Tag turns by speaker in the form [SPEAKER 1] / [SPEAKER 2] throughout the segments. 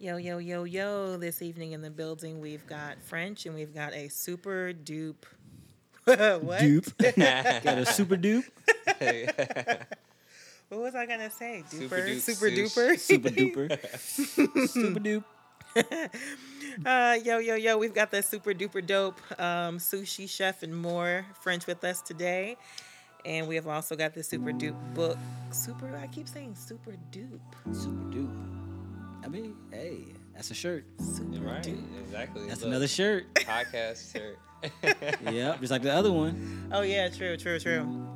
[SPEAKER 1] Yo, yo, yo, yo. This evening in the building, we've got French and we've got a super dupe. what?
[SPEAKER 2] Dupe. Got a super dupe.
[SPEAKER 1] What was I going to say?
[SPEAKER 3] Super
[SPEAKER 1] Duper?
[SPEAKER 3] dupe
[SPEAKER 1] Super
[SPEAKER 3] sush.
[SPEAKER 1] duper?
[SPEAKER 2] Super duper. super dupe.
[SPEAKER 1] Uh, yo, yo, yo. We've got the super duper dope um, sushi chef and more French with us today. And we have also got the super dupe book. Super, I keep saying super dupe.
[SPEAKER 2] Super dupe. I mean, hey, that's a shirt.
[SPEAKER 1] Super
[SPEAKER 3] right,
[SPEAKER 1] dupe.
[SPEAKER 3] exactly.
[SPEAKER 2] That's
[SPEAKER 3] Look,
[SPEAKER 2] another shirt.
[SPEAKER 3] podcast shirt.
[SPEAKER 2] yep, just like the other one.
[SPEAKER 1] Oh, yeah, true, true, true.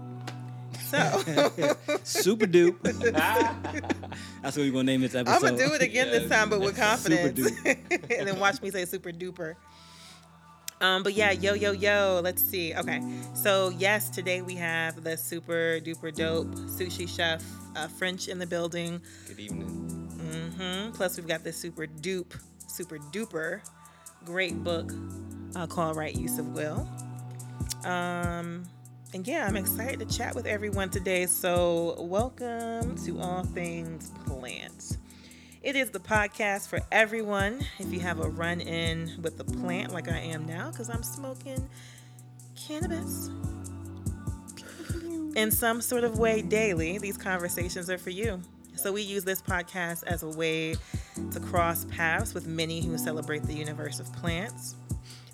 [SPEAKER 1] So.
[SPEAKER 2] Super dupe. That's what we're gonna name this episode.
[SPEAKER 1] I'm gonna do it again this time, but with
[SPEAKER 2] Super
[SPEAKER 1] confidence, and then watch me say super duper. Um, but yeah, yo, yo, yo. Let's see. Okay, so yes, today we have the super duper dope sushi chef, uh, French in the building.
[SPEAKER 3] Good evening.
[SPEAKER 1] Hmm Plus, we've got this super dupe, super duper, great book uh, called Right Use of Will. Um, and yeah, I'm excited to chat with everyone today. So, welcome to All Things Plants. It is the podcast for everyone. If you have a run in with the plant, like I am now, because I'm smoking cannabis in some sort of way daily, these conversations are for you. So, we use this podcast as a way to cross paths with many who celebrate the universe of plants.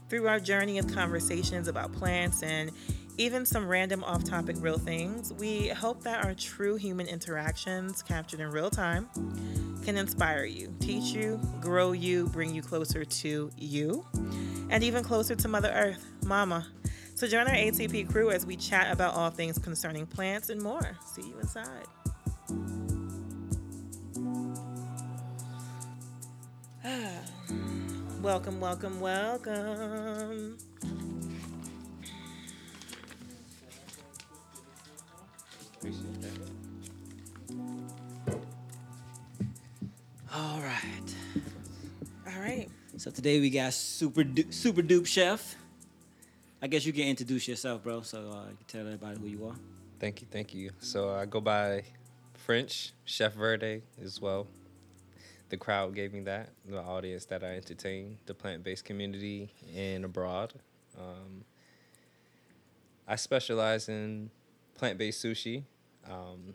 [SPEAKER 1] Through our journey of conversations about plants and even some random off topic real things, we hope that our true human interactions captured in real time can inspire you, teach you, grow you, bring you closer to you, and even closer to Mother Earth, Mama. So join our ATP crew as we chat about all things concerning plants and more. See you inside. welcome, welcome, welcome.
[SPEAKER 3] Appreciate that.
[SPEAKER 2] All right.
[SPEAKER 1] All right.
[SPEAKER 2] So today we got super du- super dupe chef. I guess you can introduce yourself, bro. So uh, you can tell everybody who you are.
[SPEAKER 3] Thank you, thank you. So I go by French Chef Verde as well. The crowd gave me that. The audience that I entertain, the plant-based community and abroad. Um, I specialize in plant-based sushi. Um,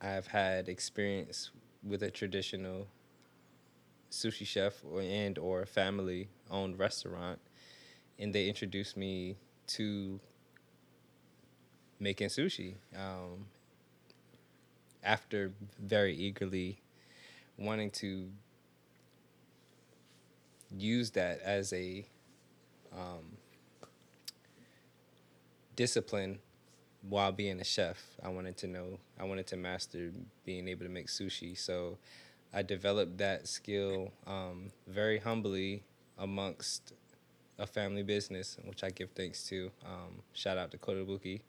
[SPEAKER 3] I've had experience with a traditional sushi chef or, and or family-owned restaurant, and they introduced me to making sushi. Um, after very eagerly wanting to use that as a um, discipline while being a chef, I wanted to know, I wanted to master being able to make sushi. So I developed that skill um, very humbly amongst a family business, which I give thanks to. Um, shout out to Kotobuki.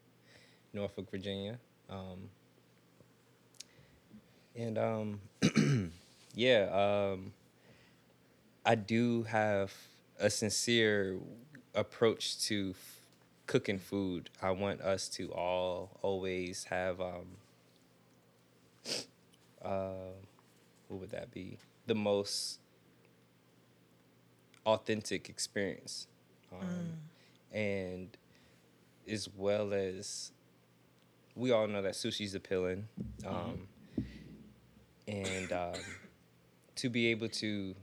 [SPEAKER 3] Norfolk, Virginia. Um, and um, yeah, um, I do have a sincere approach to f- cooking food. I want us to all always have um, uh, what would that be? The most authentic experience, um, and as well as we all know that sushi's appealing, um, and um, to be able to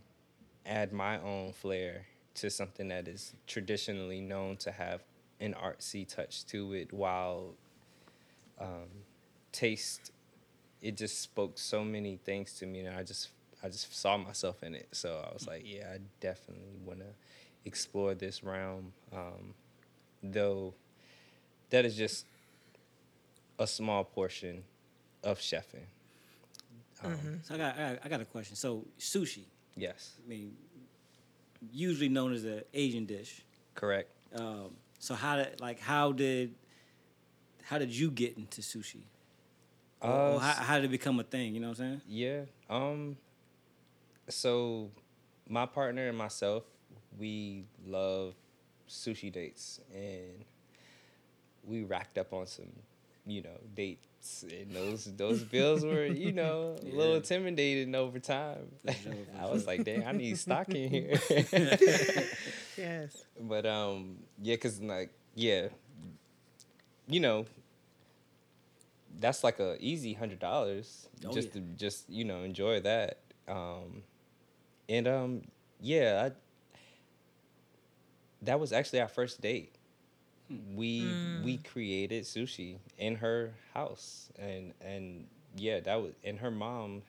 [SPEAKER 3] add my own flair to something that is traditionally known to have an artsy touch to it, while um, taste, it just spoke so many things to me, and I just I just saw myself in it. So I was like, yeah, I definitely want to explore this realm, um, though that is just a small portion of chefing. Um,
[SPEAKER 2] So I got, I got I got a question. So sushi,
[SPEAKER 3] Yes,
[SPEAKER 2] I mean, usually known as an Asian dish.
[SPEAKER 3] correct.
[SPEAKER 2] Um, so how did like how did how did you get into sushi? Or,
[SPEAKER 3] Uh,
[SPEAKER 2] or how, how did it become a thing? You know what I'm saying?
[SPEAKER 3] Yeah. Um. So, my partner and myself, we love sushi dates, and we racked up on some, you know, date And those those bills were, you know, a little
[SPEAKER 2] Yeah.
[SPEAKER 3] intimidating over time. I was like, dang, I need stock in here.
[SPEAKER 1] Yes.
[SPEAKER 3] but um, yeah, cause like yeah, you know, that's like a easy hundred dollars
[SPEAKER 2] Oh,
[SPEAKER 3] just
[SPEAKER 2] yeah.
[SPEAKER 3] to just you know enjoy that. Um, and um, yeah, I, that was actually our first date. We we mm. created sushi in her house, and and yeah, that was and her mom,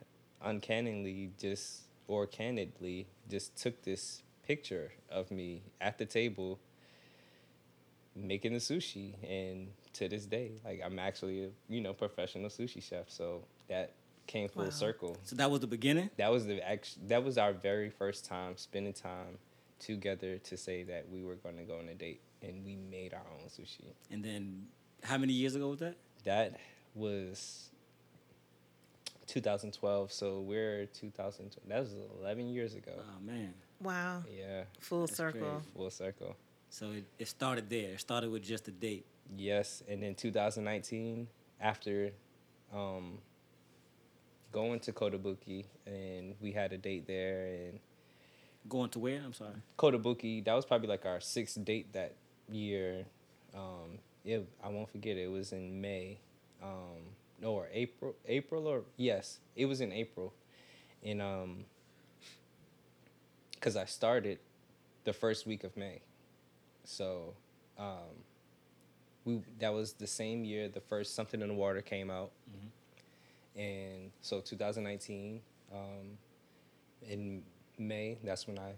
[SPEAKER 3] uncannily just or candidly just took this picture of me at the table making the sushi. And to this day like i'm actually a you know professional sushi chef. So that came full
[SPEAKER 1] Wow.
[SPEAKER 3] circle.
[SPEAKER 2] So that was the beginning.
[SPEAKER 3] that was the act- that was our very first time spending time together to say that we were going to go on a date and we made our own sushi
[SPEAKER 2] And then, how many years ago was that?
[SPEAKER 3] that was 2012 so we're 2000 that was 11 years ago
[SPEAKER 2] Oh man.
[SPEAKER 1] Wow.
[SPEAKER 3] yeah
[SPEAKER 1] Full
[SPEAKER 2] That's
[SPEAKER 1] circle.
[SPEAKER 2] crazy.
[SPEAKER 3] full circle
[SPEAKER 2] So it, it started there. It started with just a date.
[SPEAKER 3] Yes, and then 2019, after um, going to Kotobuki, and we had a date there, and
[SPEAKER 2] Going to where? I'm sorry.
[SPEAKER 3] Kotobuki, that was probably like our sixth date that year. Um, it, I won't forget it. It was in May, um, no, or April, April or yes, it was in April, and um, because I started the first week of May, so um, we that was the same year the first Something in the Water came out, and so 2019, um, in May, that's when I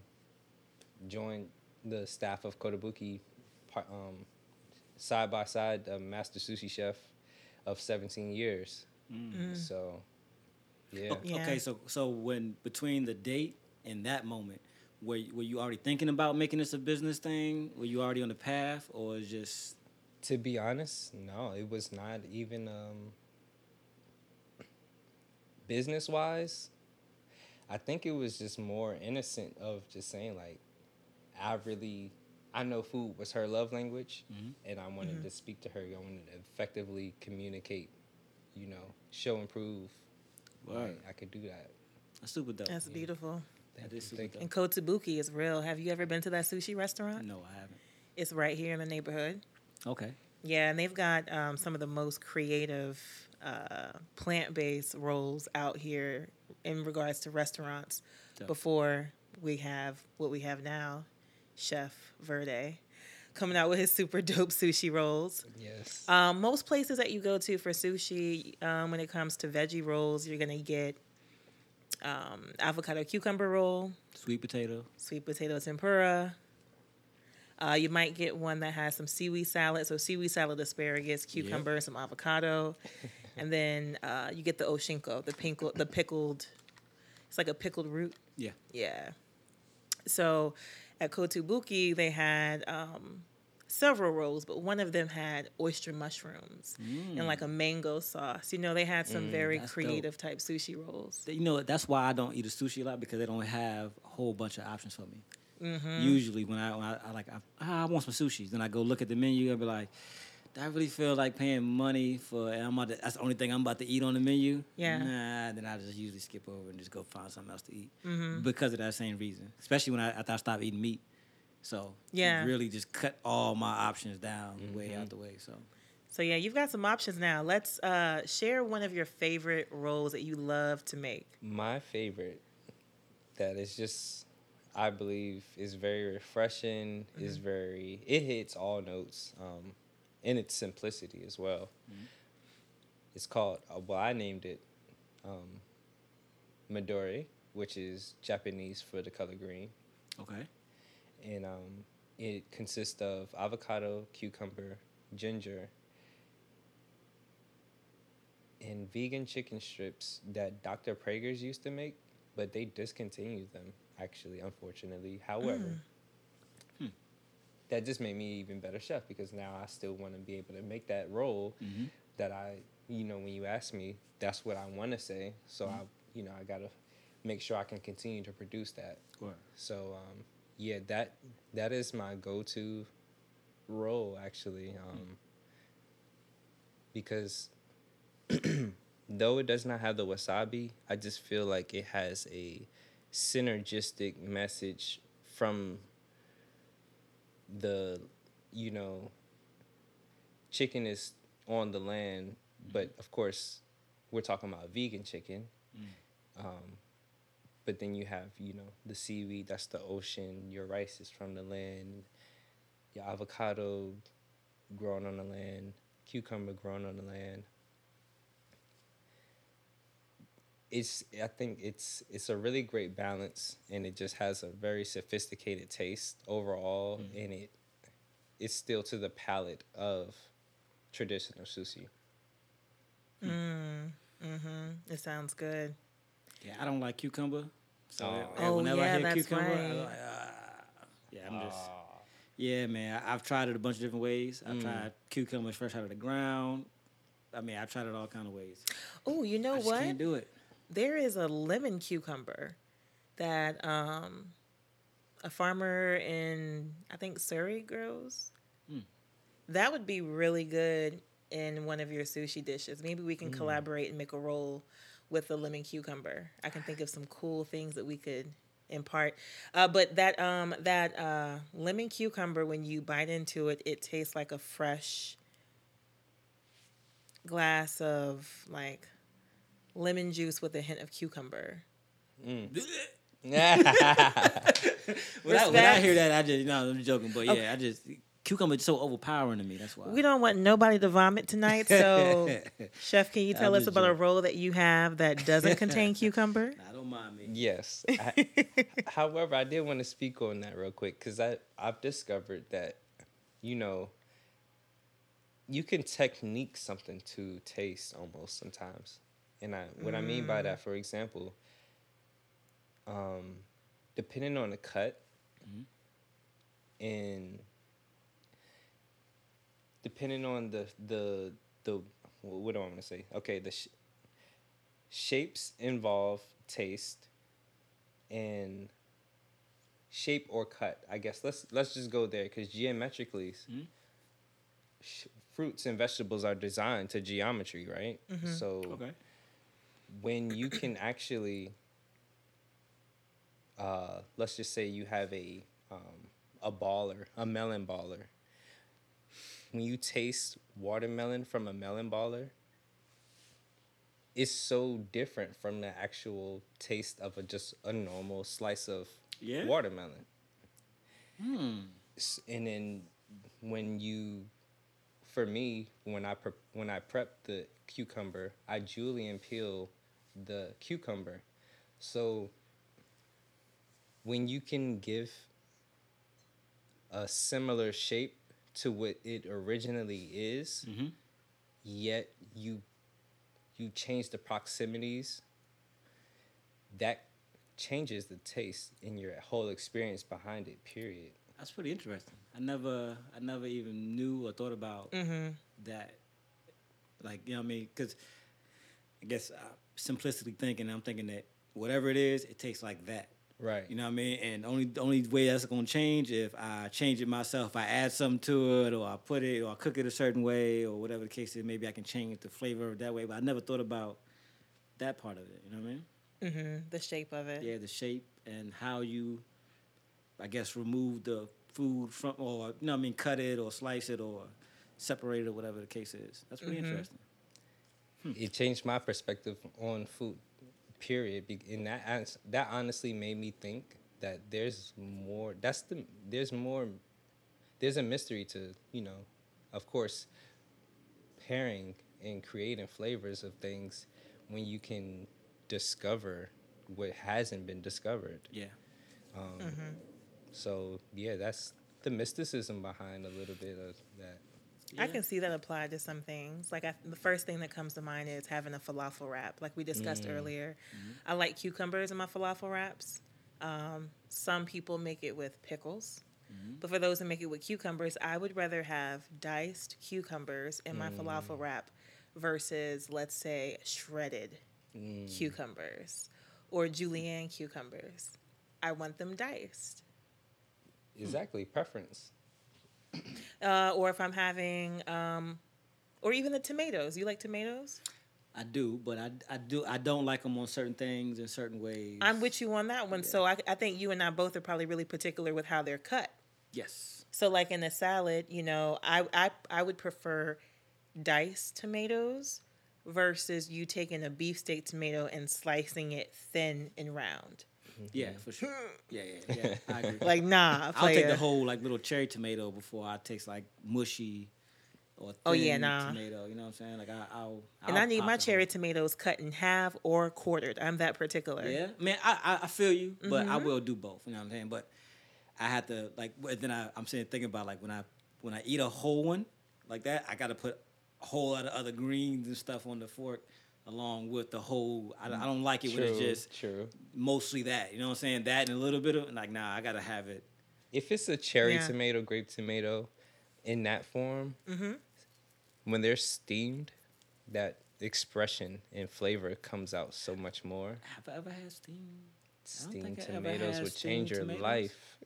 [SPEAKER 3] joined the staff of Kotobuki, um, side by side, the master sushi chef of 17 years. So, yeah.
[SPEAKER 2] O-
[SPEAKER 1] Yeah.
[SPEAKER 2] Okay, so so when between the date and that moment, were were you already thinking about making this a business thing? Were you already on the path, or just
[SPEAKER 3] To be honest, no, it was not even um, business wise. I think it was just more innocent of just saying like, I really, I know food was her love language, and I wanted to speak to her. I wanted to effectively communicate, you know, show and prove.
[SPEAKER 2] Word.
[SPEAKER 3] Like, I could do that.
[SPEAKER 2] that's super dope?
[SPEAKER 1] That's beautiful.
[SPEAKER 2] That is super
[SPEAKER 3] Thank you.
[SPEAKER 1] And Kotobuki is real. Have you ever been to that sushi restaurant?
[SPEAKER 2] No, I haven't.
[SPEAKER 1] It's right here in the neighborhood.
[SPEAKER 2] Okay.
[SPEAKER 1] Yeah, and they've got um, some of the most creative uh, plant based rolls out here in regards to restaurants
[SPEAKER 2] Dope.
[SPEAKER 1] before we have what we have now, Chef Verde. Coming out with his super dope sushi rolls.
[SPEAKER 3] Yes.
[SPEAKER 1] Um, most places that you go to for sushi, um, when it comes to veggie rolls, you're gonna get um, avocado cucumber roll,
[SPEAKER 2] Sweet potato.
[SPEAKER 1] sweet potato tempura. Uh, you might get one that has some seaweed salad, so seaweed salad, asparagus, cucumber, some avocado, and then uh, you get the oshinko, the pinkle, the pickled. It's like a pickled root.
[SPEAKER 2] Yeah.
[SPEAKER 1] Yeah. So at Kotobuki, they had um, several rolls, but one of them had oyster mushrooms and like a mango sauce. You know, they had some very
[SPEAKER 2] Mm. Dope.
[SPEAKER 1] creative type sushi rolls.
[SPEAKER 2] You know, that's why I don't eat a sushi a lot because they don't have a whole bunch of options for me.
[SPEAKER 1] Mm-hmm.
[SPEAKER 2] Usually, when I, when I, I like, I, I want some sushi, then I go look at the menu and be like, do I really feel like paying money for? And I'm about to, that's the only thing I'm about to eat on the menu.
[SPEAKER 1] Yeah.
[SPEAKER 2] Nah, then I just usually skip over and just go find something else to eat
[SPEAKER 1] Mm-hmm.
[SPEAKER 2] because of that same reason. Especially when I after I stopped eating meat. So
[SPEAKER 1] Yeah.
[SPEAKER 2] really just cut all my options down way
[SPEAKER 3] Mm-hmm.
[SPEAKER 2] out the way. So
[SPEAKER 1] So yeah, you've got some options now. Let's uh, share one of your favorite rolls that you love to make.
[SPEAKER 3] My favorite that is just I believe is very refreshing, is very it hits all notes, um, in its simplicity as well. It's called uh, well I named it um, Midori, which is Japanese for the color green.
[SPEAKER 2] okay,
[SPEAKER 3] And um, it consists of avocado, cucumber, ginger, and vegan chicken strips that Dr. Praeger's used to make, but they discontinued them, actually, unfortunately. However, that just made me even better chef because now I still want to be able to make that roll that I, you know, when you ask me, that's what I want to say. So I, you know, I got to make sure I can continue to produce that.
[SPEAKER 2] Word.
[SPEAKER 3] So um, yeah, that that is my go-to role actually, um, because though it does not have the wasabi, I just feel like it has a synergistic message from the, you know, chicken is on the land, but of course, we're talking about vegan chicken. Um, but then you have, you know, the seaweed, that's the ocean, your rice is from the land, your avocado grown on the land, cucumber grown on the land. It's I think it's it's a really great balance and it just has a very sophisticated taste overall mm. and it it's still to the palate of traditional sushi. Mm, mm-hmm.
[SPEAKER 1] It sounds good.
[SPEAKER 2] Yeah, I don't like cucumber. So
[SPEAKER 3] Oh.
[SPEAKER 1] Oh,
[SPEAKER 2] whenever I hear
[SPEAKER 1] that's
[SPEAKER 2] cucumber, I'm like, ah. yeah, I'm just. Ah. Yeah, man. I- I've tried it a bunch of different ways. I've mm. tried cucumbers fresh out of the ground. I mean, I've tried it all kind of ways.
[SPEAKER 1] Oh, you know
[SPEAKER 2] I just
[SPEAKER 1] what?
[SPEAKER 2] can't do it.
[SPEAKER 1] There is a lemon cucumber that um, a farmer in I think Surry grows. That would be really good in one of your sushi dishes. Maybe we can collaborate and make a roll with the lemon cucumber. I can think of some cool things that we could impart. Uh, but that um, that uh, lemon cucumber, when you bite into it, it tastes like a fresh glass of like lemon juice with a hint of cucumber. Mm.
[SPEAKER 2] When I, when I hear that, I just no, I'm joking, but yeah, I just cucumber is so overpowering to me. That's why.
[SPEAKER 1] We don't want nobody to vomit tonight, so chef, can you tell
[SPEAKER 2] I'm
[SPEAKER 1] us
[SPEAKER 2] just
[SPEAKER 1] about a
[SPEAKER 2] joking.
[SPEAKER 1] roll that you have that doesn't contain cucumber?
[SPEAKER 2] I don't mind me.
[SPEAKER 3] Yes. I, however, I did want to speak on that real quick because I I've discovered that, you know, you can technique something to taste almost sometimes, and I what I mean by that, mm. for example, um, depending on the cut, mm-hmm. and depending on the the the what do I want to say? Okay, the sh- shapes involve taste and shape or cut. I guess let's let's just go there because geometrically, mm-hmm. sh- fruits and vegetables are designed to geometry, right? Mm-hmm. So
[SPEAKER 2] Okay.
[SPEAKER 3] When you can actually, uh, let's just say you have a um, a baller, a melon baller. When you taste watermelon from a melon baller, it's so different from the actual taste of a just a normal slice of
[SPEAKER 2] Yeah?
[SPEAKER 3] watermelon.
[SPEAKER 2] Hmm.
[SPEAKER 3] And then when you, for me, when I pre- when I prep the cucumber, I julienne peel the cucumber. So when you can give a similar shape to what it originally is,
[SPEAKER 2] Mhm.
[SPEAKER 3] yet you you change the proximities, that changes the taste in your whole experience behind it. Period.
[SPEAKER 2] That's pretty interesting. I never, I never even knew or thought about that. Like you know what I mean? Because I guess uh, simplistically thinking, I'm thinking that whatever it is, it tastes like that.
[SPEAKER 3] Right.
[SPEAKER 2] You know what I mean? And only the only way that's gonna change if I change it myself, I add something to it, or I put it, or I cook it a certain way, or whatever the case is. Maybe I can change the flavor that way. But I never thought about that part of it. You know what I mean?
[SPEAKER 1] hmm The shape of it.
[SPEAKER 2] Yeah, the shape and how you, I guess, remove the food from, or you know what I mean, cut it or slice it or separate it, or whatever the case is. That's pretty interesting. Hmm.
[SPEAKER 3] it changed my perspective on food period and that that honestly made me think that there's more that's the there's more there's a mystery to you know of course pairing and creating flavors of things when you can discover what hasn't been discovered.
[SPEAKER 2] Yeah. Um, mm-hmm.
[SPEAKER 3] so yeah that's the mysticism behind a little bit of that
[SPEAKER 1] I can see that applied to some things. Like I, the first thing that comes to mind is having a falafel wrap, like we discussed mm. earlier. Mm-hmm. I like cucumbers in my falafel wraps. Um, some people make it with pickles, mm-hmm. but for those that make it with cucumbers, I would rather have diced cucumbers in my falafel mm. wrap versus, let's say, shredded mm. cucumbers or julienne cucumbers. I want them diced.
[SPEAKER 3] exactly preference
[SPEAKER 1] Uh, or if I'm having, um, or even the tomatoes. You like tomatoes?
[SPEAKER 2] I do, but I, I do I don't like them on certain things in certain ways.
[SPEAKER 1] I'm with you on that one. So I, I think you and I both are probably really particular with how they're cut.
[SPEAKER 2] yes.
[SPEAKER 1] So like in a salad, you know, I I I would prefer diced tomatoes versus you taking a beefsteak tomato and slicing it thin and round.
[SPEAKER 2] Yeah, for sure. Yeah, yeah, yeah. I agree.
[SPEAKER 1] Like nah,
[SPEAKER 2] I'll take the whole like little cherry tomato before I taste like mushy or thin
[SPEAKER 1] Oh, yeah, nah.
[SPEAKER 2] tomato. You know what I'm saying? Like I, I'll.
[SPEAKER 1] and I need my cherry tomatoes cut in half or quartered. I'm that particular.
[SPEAKER 2] Yeah, man, I, I I feel you, but
[SPEAKER 1] Mm-hmm.
[SPEAKER 2] I will do both. You know what I'm saying? But I have to like. Then I, I'm saying thinking about like when I when I eat a whole one like that, I got to put a whole lot of other greens and stuff on the fork along with the whole. I, I don't like it when it's just
[SPEAKER 3] true.
[SPEAKER 2] mostly that. You know what I'm saying? That and a little bit of like, nah, I gotta have it.
[SPEAKER 3] If it's a cherry
[SPEAKER 1] Yeah.
[SPEAKER 3] tomato, grape tomato, in that form,
[SPEAKER 1] Mm-hmm.
[SPEAKER 3] when they're steamed, that expression and flavor comes out so much more.
[SPEAKER 2] Have I ever had steamed?
[SPEAKER 3] Steamed
[SPEAKER 2] think I ever
[SPEAKER 3] tomatoes
[SPEAKER 2] had
[SPEAKER 3] would change your
[SPEAKER 2] tomatoes.
[SPEAKER 3] life.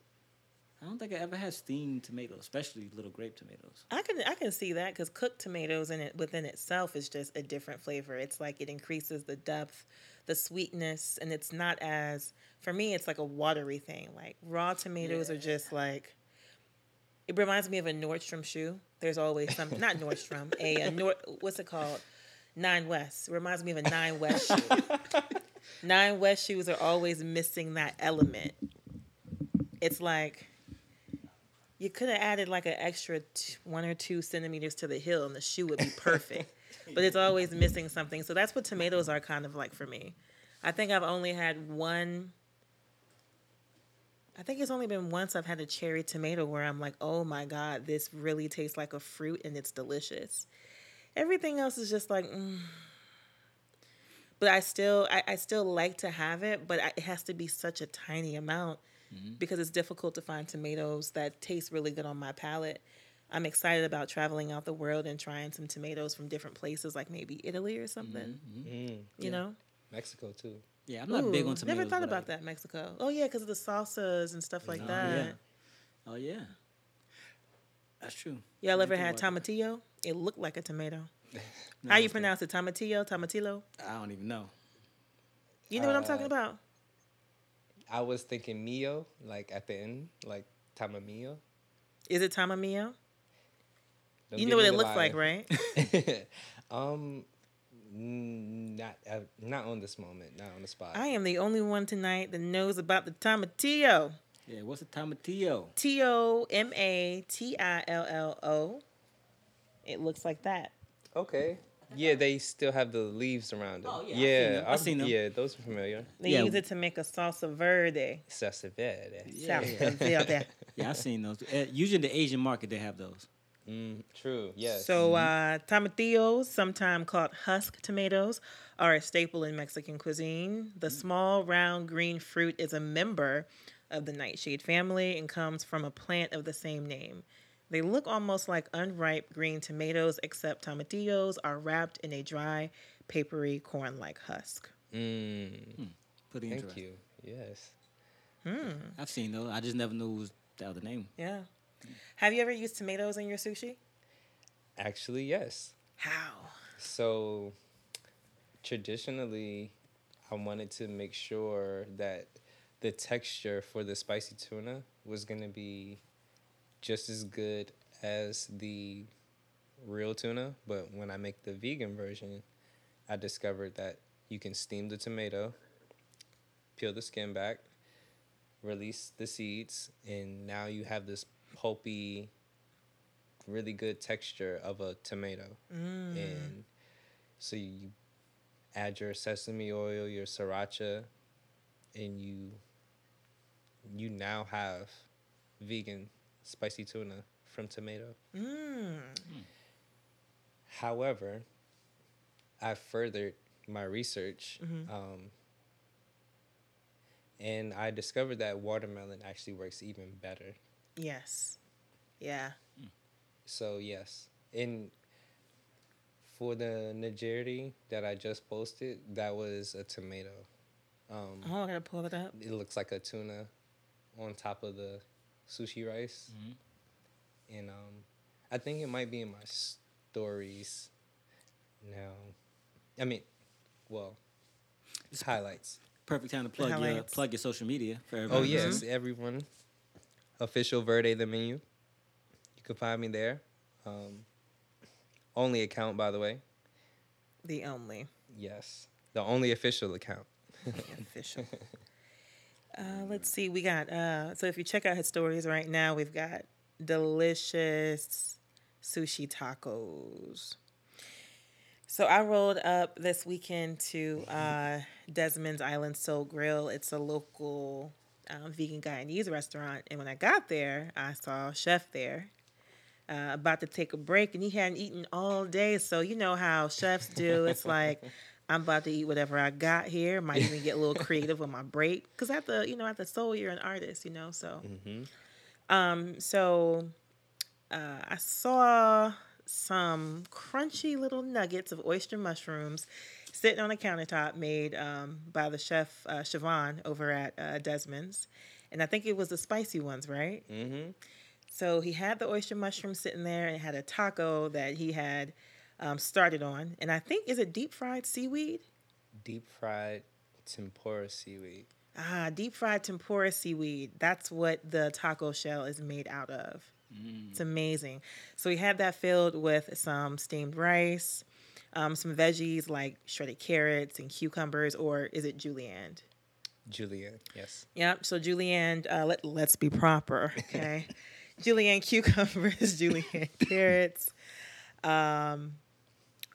[SPEAKER 2] I don't think I ever had steamed tomatoes, especially little grape tomatoes.
[SPEAKER 1] I can I can see that because cooked tomatoes in it within itself is just a different flavor. It's like it increases the depth, the sweetness, and it's not as for me. It's like a watery thing. Like raw tomatoes are just like. It reminds me of a Nordstrom shoe. There's always some not Nordstrom a, a Nord what's it called Nine West. It reminds me of a Nine West shoe. Nine West shoes are always missing that element. It's like you could have added like an extra t- one or two centimeters to the heel, and the shoe would be perfect. but it's always missing something. So that's what tomatoes are kind of like for me. I think I've only had one. I think it's only been once I've had a cherry tomato where I'm like, oh my god, this really tastes like a fruit and it's delicious. Everything else is just like, mm. but I still, I, I still like to have it, but I, it has to be such a tiny amount because it's difficult to find tomatoes that taste really good on my palate. I'm excited about traveling out the world and trying some tomatoes from different places, like maybe Italy or something.
[SPEAKER 3] Mm,
[SPEAKER 1] You know,
[SPEAKER 3] Mexico too.
[SPEAKER 2] Yeah, I'm not big
[SPEAKER 1] Ooh,
[SPEAKER 2] on tomatoes.
[SPEAKER 1] Never thought
[SPEAKER 2] but I-
[SPEAKER 1] about that Mexico. Oh yeah, because of the salsas and stuff like
[SPEAKER 2] Oh,
[SPEAKER 1] that.
[SPEAKER 2] yeah. Oh yeah, that's true.
[SPEAKER 1] Y'all
[SPEAKER 2] I
[SPEAKER 1] ever had
[SPEAKER 2] about
[SPEAKER 1] tomatillo? It looked like a tomato.
[SPEAKER 2] that.
[SPEAKER 1] How you
[SPEAKER 2] it's good.
[SPEAKER 1] pronounce it? Tomatillo? Tomatillo?
[SPEAKER 2] I don't even know.
[SPEAKER 1] You know what I'm talking
[SPEAKER 3] Uh,
[SPEAKER 1] about?
[SPEAKER 3] I was thinking mio, like at the end, like tamamio.
[SPEAKER 1] Is it tamamillo?
[SPEAKER 3] Don't
[SPEAKER 1] You know what it
[SPEAKER 3] the
[SPEAKER 1] looks like, right?
[SPEAKER 3] um, not uh, not on this moment, not on the spot.
[SPEAKER 1] I am the only one tonight that knows about the tomatillo.
[SPEAKER 2] Yeah, what's a tomatillo?
[SPEAKER 1] T O M A T I L L O. It looks like that.
[SPEAKER 3] okay. Yeah, they still have the leaves around them.
[SPEAKER 2] Oh, yeah, I've seen
[SPEAKER 3] yeah,
[SPEAKER 2] them. I've
[SPEAKER 3] I've-
[SPEAKER 2] seen them.
[SPEAKER 3] Yeah, those are familiar.
[SPEAKER 1] They
[SPEAKER 2] Yeah.
[SPEAKER 1] use it to make a salsa verde.
[SPEAKER 3] Salsa verde.
[SPEAKER 2] Yeah.
[SPEAKER 1] Salsa verde.
[SPEAKER 2] Yeah, I've seen those. Uh, usually in the Asian market, they have those.
[SPEAKER 3] Mm, true. Yes.
[SPEAKER 1] So, uh, tomatillos, sometimes called husk tomatoes, are a staple in Mexican cuisine. The small, round, green fruit is a member of the nightshade family and comes from a plant of the same name. They look almost like unripe green tomatoes, except tomatillos are wrapped in a dry, papery, corn like husk.
[SPEAKER 3] Mm,
[SPEAKER 2] Pretty
[SPEAKER 3] thank
[SPEAKER 2] interesting.
[SPEAKER 3] you. Yes. Mmm.
[SPEAKER 2] I've seen those. I just never knew was the other name.
[SPEAKER 1] Yeah. Have you ever used tomatoes in your sushi?
[SPEAKER 3] Actually, yes.
[SPEAKER 1] How?
[SPEAKER 3] So traditionally, I wanted to make sure that the texture for the spicy tuna was going to be just as good as the real tuna. But when I make the vegan version, I discovered that you can steam the tomato, peel the skin back, release the seeds, and now you have this pulpy, really good texture of a tomato. Mm. And so you add your sesame oil, your sriracha, and you you now have vegan spicy tuna from tomato.
[SPEAKER 1] Mm.
[SPEAKER 3] However, I furthered my research, um, and I discovered that watermelon actually works even better.
[SPEAKER 1] Yes. Yeah.
[SPEAKER 3] So yes, and for the Nigiri that I just posted, that was a tomato. Um,
[SPEAKER 1] Oh, I gotta pull it up.
[SPEAKER 3] it looks like a tuna on top of the sushi rice, and um, I think it might be in my stories now. I mean, well, it's highlights.
[SPEAKER 2] Perfect time to plug your plug your social media for
[SPEAKER 3] Oh
[SPEAKER 2] everybody.
[SPEAKER 3] yes, everyone. Official Verde the menu. You can find me there. Um, only account, by the way.
[SPEAKER 1] The only
[SPEAKER 3] Yes, the only official account.
[SPEAKER 1] official. Uh, let's see. We got uh, so if you check out his stories right now, we've got delicious sushi tacos. So I rolled up this weekend to uh, Desmond's Island Soul Grill. It's a local um, vegan Guyanese restaurant, and when I got there, I saw chef there. Uh, about to take a break, and he hadn't eaten all day. So you know how chefs do. It's like I'm about to eat whatever I got here. Might even get a little creative with my break because at the you know at the soul you're an artist, you know. So, um, so uh, I saw some crunchy little nuggets of oyster mushrooms sitting on a countertop made um, by the chef uh, Siobhan over at uh, Desmond's, and I think it was the spicy ones, right?
[SPEAKER 3] Mm-hmm.
[SPEAKER 1] So he had the oyster mushroom sitting there and had a taco that he had um, started on. And I think, is it deep fried seaweed?
[SPEAKER 3] Deep fried tempura seaweed.
[SPEAKER 1] Ah, deep fried tempura seaweed. That's what the taco shell is made out of. It's amazing. So we had that filled with some steamed rice, um, some veggies like shredded carrots and cucumbers, or is it julienne?
[SPEAKER 3] Julienne, Yes.
[SPEAKER 1] Yep. So julienne, uh, let let's be proper, okay? julienne cucumbers, julienne carrots. Um,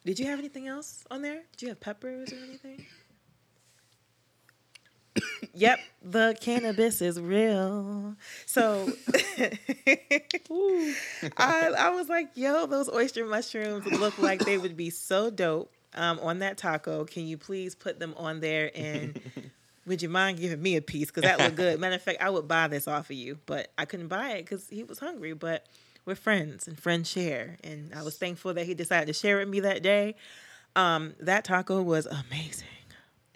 [SPEAKER 1] did you have anything else on there? Did you have peppers or anything? yep, the cannabis is real. So I, I was like, yo, those oyster mushrooms look like they would be so dope um, on that taco. Can you please put them on there and would you mind giving me a piece? Because that looked good. Matter of fact, I would buy this off of you, but I couldn't buy it because he was hungry. But we're friends and friends share. And I was thankful that he decided to share with me that day. Um, that taco was amazing.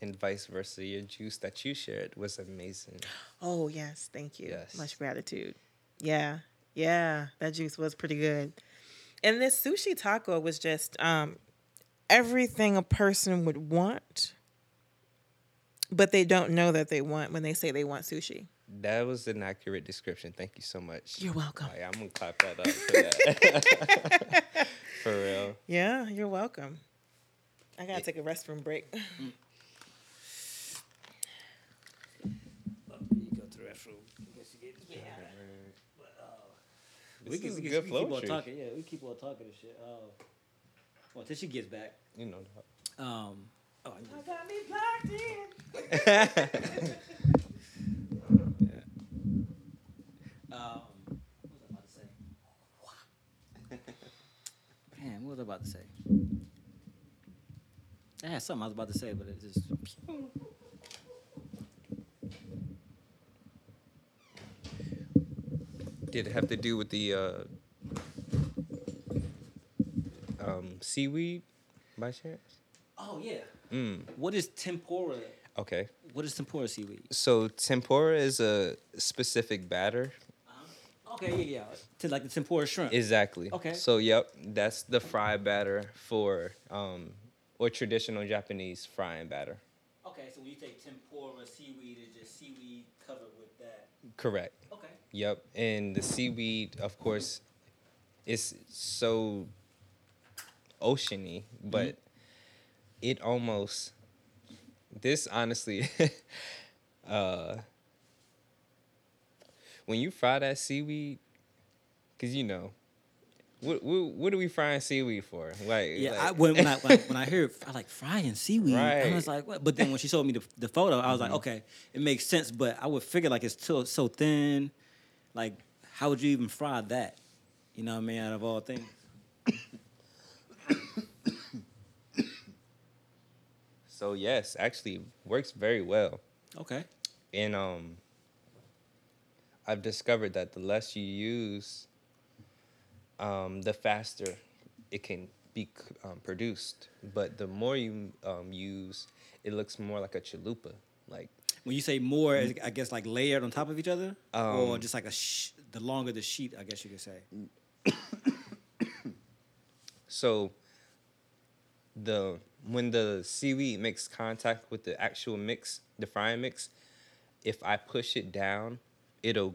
[SPEAKER 3] And vice versa. Your juice that you shared was amazing.
[SPEAKER 1] Oh, yes. Thank you.
[SPEAKER 3] Yes.
[SPEAKER 1] Much gratitude. Yeah. Yeah. That juice was pretty good. And this sushi taco was just um, everything a person would want, but they don't know that they want when they say they want sushi.
[SPEAKER 3] That was an accurate description. Thank you so much.
[SPEAKER 1] You're welcome.
[SPEAKER 3] Like, I'm gonna clap that up for that. for real.
[SPEAKER 1] Yeah, you're welcome. I gotta take a restroom break.
[SPEAKER 2] You go to the restroom. We can, we
[SPEAKER 3] good
[SPEAKER 2] we keep on talking. Yeah, we keep on talking and shit. Oh, well, till she gets back.
[SPEAKER 3] You know.
[SPEAKER 2] Um, oh, I
[SPEAKER 1] I got me plugged in.
[SPEAKER 2] Um, what was I about to say? Man, what was I about to say? I had something I was about to say, but it just.
[SPEAKER 3] Did it have to do with the uh, um, seaweed by chance?
[SPEAKER 2] Oh yeah.
[SPEAKER 3] Mm,
[SPEAKER 2] What is tempura?
[SPEAKER 3] okay.
[SPEAKER 2] What is tempura seaweed?
[SPEAKER 3] So tempura is a specific batter.
[SPEAKER 2] Okay, yeah, yeah. To like the tempura shrimp.
[SPEAKER 3] Exactly.
[SPEAKER 2] Okay.
[SPEAKER 3] So yep, that's the fry batter for um, or traditional Japanese frying batter.
[SPEAKER 2] okay, so when you take tempura seaweed, it's just seaweed covered with that.
[SPEAKER 3] Correct.
[SPEAKER 2] Okay.
[SPEAKER 3] Yep. And the seaweed, of course, is so oceany, but it almost this honestly uh when you fry that seaweed cuz you know what, what what are we frying seaweed for? Like
[SPEAKER 2] Yeah,
[SPEAKER 3] like-
[SPEAKER 2] I, when, when I when, I- I heard I like frying seaweed, I
[SPEAKER 3] Right.
[SPEAKER 2] was like, what? But then when she showed me the, the photo, I was
[SPEAKER 3] Mm-hmm.
[SPEAKER 2] like, okay, it makes sense. But I would figure like it's so so thin, like how would you even fry that? You know what I mean? Out of all things.
[SPEAKER 3] so yes, actually works very well.
[SPEAKER 2] Okay.
[SPEAKER 3] and um i've discovered that the less you use um the faster it can be um, produced. But the more you um, use it looks more like a chalupa like
[SPEAKER 2] When you say more, is it, I guess like layered on top of each other, or
[SPEAKER 3] Um,
[SPEAKER 2] just like a sh- the longer the sheet, I guess you could say.
[SPEAKER 3] so the when the seaweed makes contact with the actual mix, the frying mix, if I push it down, it'll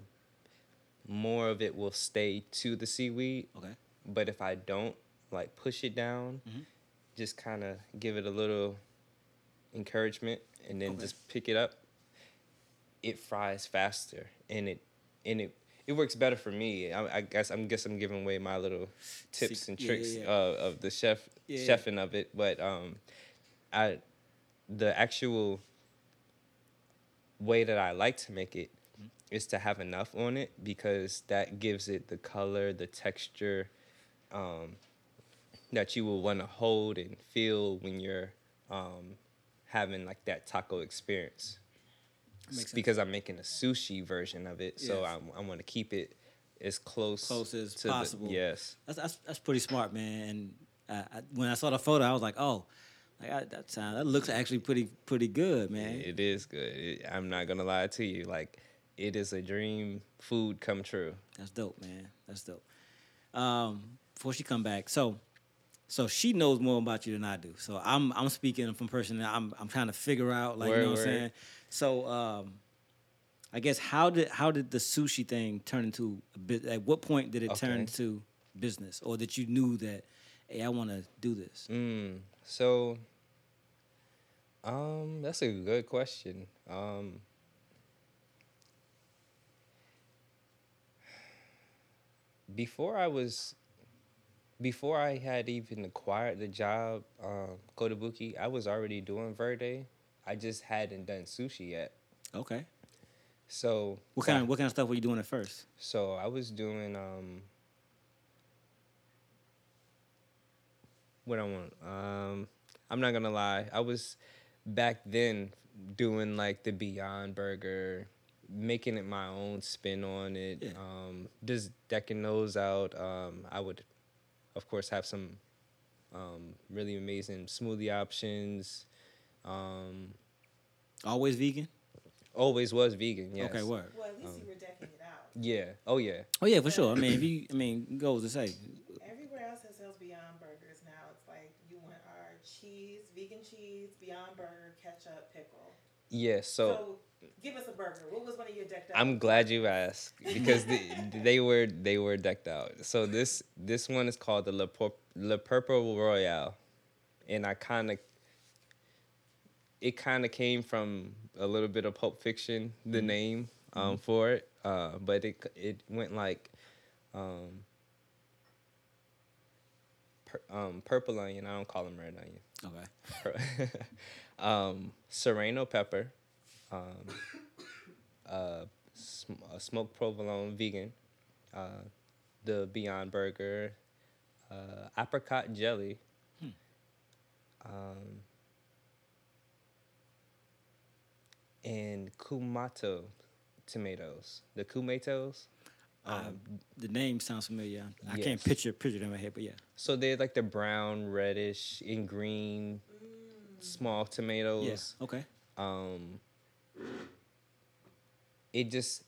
[SPEAKER 3] more of it will stay to the seaweed.
[SPEAKER 2] Okay.
[SPEAKER 3] But if I don't like push it down, just kind of give it a little encouragement and then
[SPEAKER 2] Okay.
[SPEAKER 3] just pick it up, it fries faster and it and it it works better for me. I, I guess I'm guess I'm giving away my little tips and tricks
[SPEAKER 2] yeah, yeah.
[SPEAKER 3] Uh, of the chef chefing of it, but um, I the actual way that I like to make it
[SPEAKER 2] Mm-hmm.
[SPEAKER 3] Is to have enough on it because that gives it the color, the texture um, that you will want to hold and feel when you're um, having like that taco experience. Because I'm making a sushi version of it, so
[SPEAKER 2] Yes.
[SPEAKER 3] I, I want to keep it as close,
[SPEAKER 2] Close as
[SPEAKER 3] to the-
[SPEAKER 2] possible.
[SPEAKER 3] yes.
[SPEAKER 2] That's, that's that's pretty smart, man. And uh, I, when I saw the photo, I was like, oh, like I, that sound that looks actually pretty pretty good, man.
[SPEAKER 3] It is good. It, I'm not gonna lie to you. Like, it is a dream food come true.
[SPEAKER 2] That's dope, man. That's dope. Um, before she come back, so so she knows more about you than I do. So I'm I'm speaking from person that I'm I'm trying to figure out, like you
[SPEAKER 3] Word,
[SPEAKER 2] know what I'm saying. So um, I guess how did how did the sushi thing turn into a bit? At what point did it turn
[SPEAKER 3] Okay.
[SPEAKER 2] into business, or that you knew that hey, I want to do this?
[SPEAKER 3] Mm, so, um, that's a good question. Um, before I was, before I had even acquired the job, um, Kotobuki, I was already doing Verde. I just hadn't done sushi yet.
[SPEAKER 2] Okay.
[SPEAKER 3] So
[SPEAKER 2] What kind of what kind of stuff were you doing at first?
[SPEAKER 3] So I was doing um what I want. Um I'm not gonna lie. I was back then doing like the Beyond Burger, making it my own spin on it.
[SPEAKER 2] Yeah.
[SPEAKER 3] Um just decking those out. Um I would of course have some um really amazing smoothie options. Um
[SPEAKER 2] Always vegan.
[SPEAKER 3] always was vegan, yes.
[SPEAKER 2] Okay, word.
[SPEAKER 1] Well, at least you were decking it out.
[SPEAKER 3] Yeah. Oh yeah.
[SPEAKER 2] Oh yeah, for sure. I mean, if you, I mean, goes to say,
[SPEAKER 1] Everywhere else that sells Beyond Burgers now, it's like you want our cheese, vegan cheese, Beyond Burger, ketchup, pickle.
[SPEAKER 3] Yeah,
[SPEAKER 1] So, give us a burger. What was one of your decked out?
[SPEAKER 3] I'm glad you asked because they, they were they were decked out. So this this one is called the Le, Pur- Le Purple Royale, and I kind of it kind of came from a little bit of Pulp Fiction, the name um, for it, uh, but it it went like um, pur- um, purple onion. I don't call them red onion.
[SPEAKER 2] okay,
[SPEAKER 3] um, serrano pepper, um, uh, sm- a smoked provolone vegan, uh, the Beyond Burger, uh, apricot jelly, um, and kumato tomatoes. The kumatos. Um,
[SPEAKER 2] the name sounds familiar. I can't
[SPEAKER 3] Yes.
[SPEAKER 2] picture picture them in my head, but yeah.
[SPEAKER 3] So they're like the brown, reddish, and green, small tomatoes.
[SPEAKER 2] Yes. Okay.
[SPEAKER 3] um it just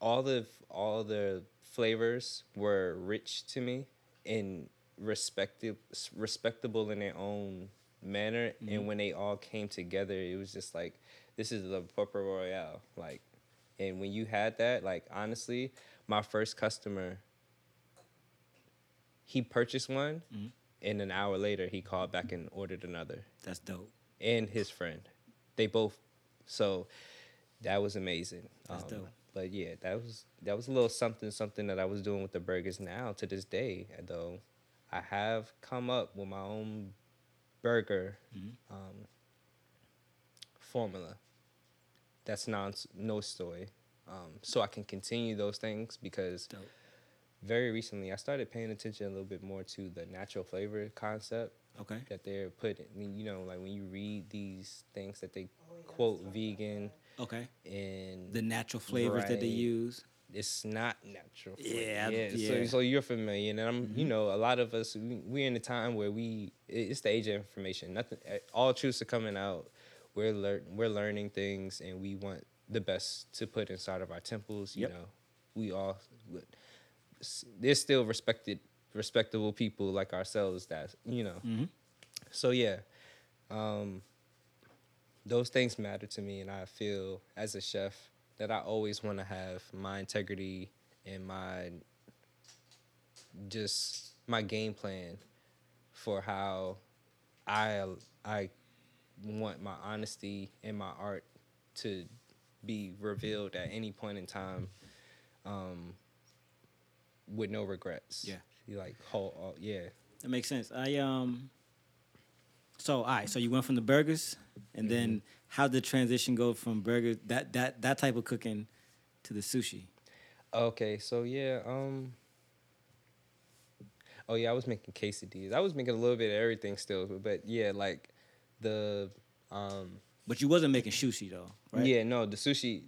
[SPEAKER 3] all the all the flavors were rich to me and respected respectable in their own manner and mm-hmm. when they all came together it was just like this is the purple royale like and when you had that like honestly my first customer he purchased one mm-hmm. and an hour later he called back and ordered another
[SPEAKER 2] That's dope.
[SPEAKER 3] and his friend. They both. So that was amazing. Um,
[SPEAKER 2] dope.
[SPEAKER 3] But yeah, that was that was a little something something that I was doing with the burgers now to this day. Though I have come up with my own burger
[SPEAKER 2] Mm-hmm.
[SPEAKER 3] um, formula. That's non no soy. Um, so I can continue those things because
[SPEAKER 2] Dope.
[SPEAKER 3] very recently I started paying attention a little bit more to the natural flavor concept
[SPEAKER 2] Okay.
[SPEAKER 3] that they're putting. You know, like when you read these things that they
[SPEAKER 1] Oh,
[SPEAKER 3] quote
[SPEAKER 1] let's talk about
[SPEAKER 3] vegan
[SPEAKER 2] Okay.
[SPEAKER 3] and
[SPEAKER 2] The natural flavors that they use.
[SPEAKER 3] it's not natural. flavor.
[SPEAKER 2] Yeah,
[SPEAKER 3] yeah.
[SPEAKER 2] yeah. Mm-hmm.
[SPEAKER 3] So, so you're familiar, and I'm, you know, a lot of us we, we're in a time where we it's the age of information. Nothing, all truths are coming out. We're lear- we're learning things, and we want the best to put inside of our temples. You
[SPEAKER 2] Yep.
[SPEAKER 3] know, we all would- s- there's still respected respectable people like ourselves that you know
[SPEAKER 2] Mhm.
[SPEAKER 3] so yeah Um, those things matter to me, and I feel as a chef that I always want to have my integrity and my just my game plan for how I I want my honesty and my art to be revealed at any point in time um, with no regrets.
[SPEAKER 2] Yeah.
[SPEAKER 3] You like whole, all, yeah.
[SPEAKER 2] That makes sense. I um. So all right, so you went from the burgers, and
[SPEAKER 3] Mm-hmm.
[SPEAKER 2] then how did the transition go from burgers that that that type of cooking to the sushi?
[SPEAKER 3] Okay, so yeah, um Oh yeah, I was making quesadillas. I was making a little bit of everything still, but yeah, like the um
[SPEAKER 2] But you wasn't making sushi though, right?
[SPEAKER 3] yeah, no, the sushi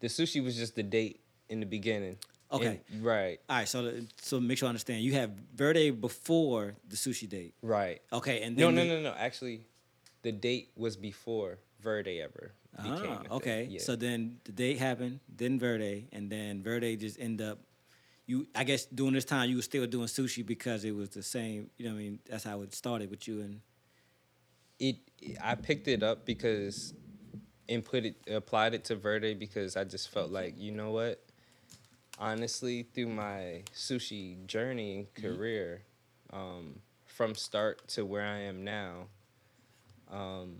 [SPEAKER 3] the sushi was just the date in the beginning.
[SPEAKER 2] Okay.
[SPEAKER 3] Right.
[SPEAKER 2] All right, so so make sure I understand. You have Verde before the sushi date.
[SPEAKER 3] Right.
[SPEAKER 2] Okay, and
[SPEAKER 3] No,
[SPEAKER 2] then
[SPEAKER 3] no, no, no. Actually, the date was before Verde ever
[SPEAKER 2] Ah, okay.
[SPEAKER 3] Yeah.
[SPEAKER 2] So then the date happened, then Verde, and then Verde just end up. You, I guess, during this time you were still doing sushi because it was the same. You know, what I mean, that's how it started with you and.
[SPEAKER 3] it I picked it up because and put it applied it to Verde because I just felt like you know what honestly through my sushi journey and career um, from start to where I am now um,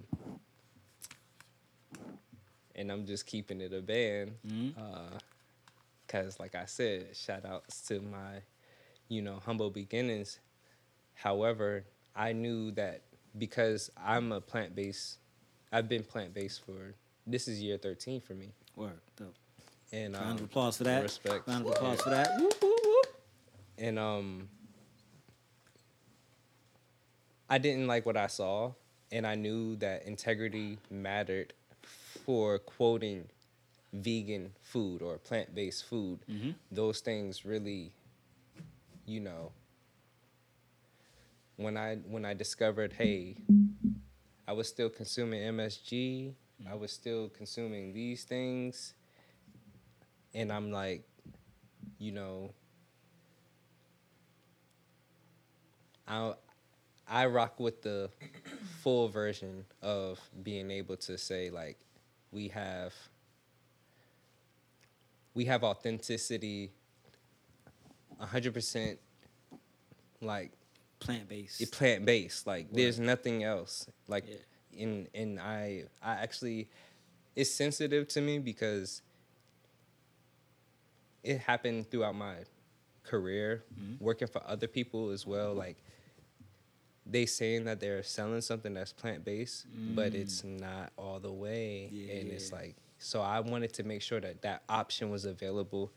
[SPEAKER 3] and I'm just keeping it a band because like I said shout outs to my you know humble beginnings However, I knew that because I'm a plant based, I've been plant based for this is year 13 for me.
[SPEAKER 2] Word. Dope.
[SPEAKER 3] And
[SPEAKER 2] Round of
[SPEAKER 3] um,
[SPEAKER 2] applause for that.
[SPEAKER 3] Respect.
[SPEAKER 2] Round of applause for that. Whoop, whoop, whoop.
[SPEAKER 3] And um, I didn't like what I saw, and I knew that integrity mattered for quoting vegan food or plant based food. Those things really, you know, when I when I discovered, hey, I was still consuming MSG, I was still consuming these things, and I'm like, you know, I I rock with the full version of being able to say like we have we have authenticity 100% like
[SPEAKER 2] Plant based.
[SPEAKER 3] plant based like there's nothing else like
[SPEAKER 2] Yeah.
[SPEAKER 3] and and I I actually it's sensitive to me because it happened throughout my career
[SPEAKER 2] Mm-hmm.
[SPEAKER 3] working for other people as well like they saying that they're selling something that's plant based but it's not all the way and it's
[SPEAKER 2] Mm.
[SPEAKER 3] Like so I wanted to make sure that that option was available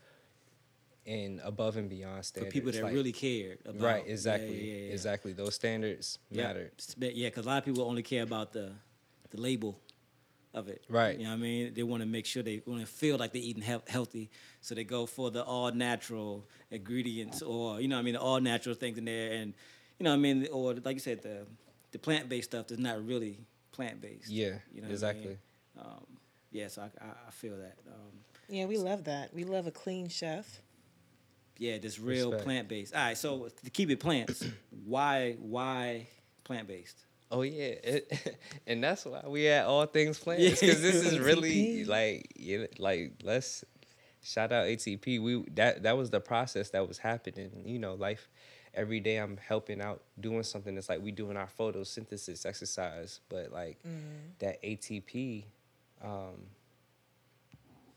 [SPEAKER 3] and above and beyond
[SPEAKER 2] for people that
[SPEAKER 3] like-
[SPEAKER 2] really cared about.
[SPEAKER 3] right exactly
[SPEAKER 2] yeah, yeah, yeah.
[SPEAKER 3] exactly those standards
[SPEAKER 2] Yeah.
[SPEAKER 3] matter
[SPEAKER 2] Yeah, because a lot of people only care about the the label of it.
[SPEAKER 3] Right.
[SPEAKER 2] You know what I mean? They want to make sure they want to feel like they're eating health, healthy. So they go for the all natural ingredients or, you know what I mean, the all natural things in there. And, you know what I mean? Or, like you said, the, the plant based stuff is not really plant based.
[SPEAKER 3] Yeah,
[SPEAKER 2] You know what I
[SPEAKER 3] exactly.
[SPEAKER 2] mean? Um, yeah, so I, I, I feel that. Um,
[SPEAKER 1] Yeah, we love that. We love a clean chef.
[SPEAKER 2] yeah, this real plant based. All right, so to keep it plants, why why plant based?
[SPEAKER 3] Oh yeah, it, and that's why we at all things plants
[SPEAKER 2] Yeah.
[SPEAKER 3] because this is really like you like let's shout out ATP. We that that was the process that was happening. You know, life every day I'm helping out doing something that's like we doing our photosynthesis exercise, but like that ATP. Um,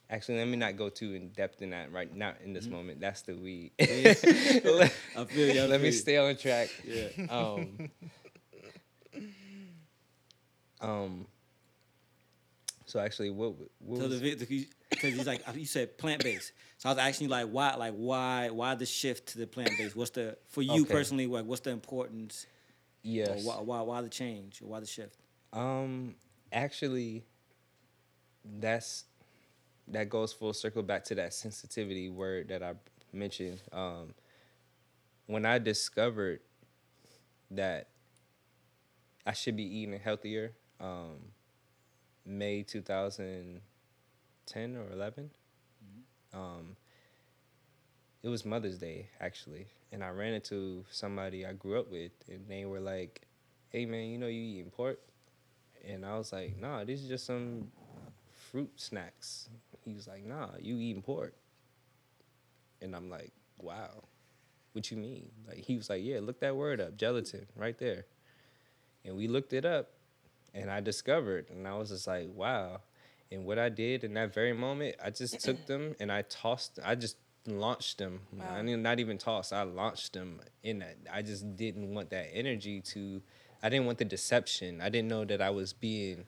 [SPEAKER 3] actually, let me not go too in depth in that right now in this moment. That's the weed. let
[SPEAKER 2] I feel you.
[SPEAKER 3] Let me stay on track.
[SPEAKER 2] Yeah.
[SPEAKER 3] Um, um. So actually, what what
[SPEAKER 2] So
[SPEAKER 3] was,
[SPEAKER 2] the because he's like you said plant based. So I was asking you like why like why why the shift to the plant based? What's the for you
[SPEAKER 3] Okay.
[SPEAKER 2] personally like what's the importance?
[SPEAKER 3] yes.
[SPEAKER 2] Why, why why the change or why the shift?
[SPEAKER 3] Um, actually, that's that goes full circle back to that sensitivity word that I mentioned. Um, when I discovered that I should be eating healthier, um, May two thousand ten or 11 Um, it was Mother's Day actually, and I ran into somebody I grew up with, and they were like, "Hey man, you know you eating pork?" And I was like, nah, these are just some fruit snacks. He was like, nah, you eating pork. And I'm like, wow, what you mean? Like he was like, yeah, look that word up, gelatin, right there. And we looked it up, and I discovered, and I was just like, wow. And what I did in that very moment, I just took them and I tossed. I just launched them. I mean, not even tossed. I launched them in that. I just didn't want that energy to. I didn't want the deception. I didn't know that I was being,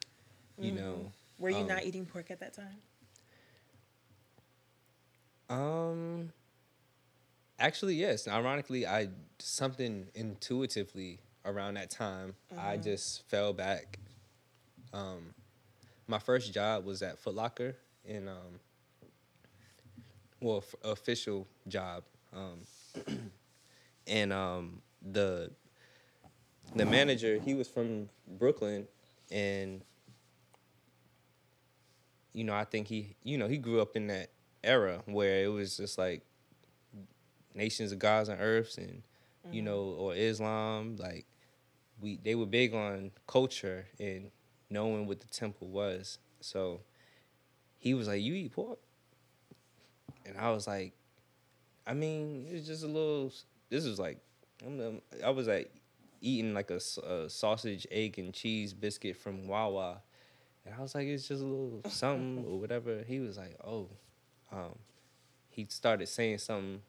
[SPEAKER 3] you know.
[SPEAKER 1] Were you
[SPEAKER 3] um,
[SPEAKER 1] not eating pork at that time?
[SPEAKER 3] Um. Actually, yes. Ironically, I something intuitively around that time, I just fell back. Um, my first job was at Foot Locker in um, well, f- official job, um, and um, the the manager he was from Brooklyn, and you know I think he you know he grew up in that era where it was just like nations of gods and earths and you know or Islam like we they were big on culture and knowing what the temple was so he was like you eat pork and I was like I mean it's just a little this is like I'm, I was like eating like a sausage egg and cheese biscuit from Wawa and I was like it's just a little something or whatever he was like oh um he started saying something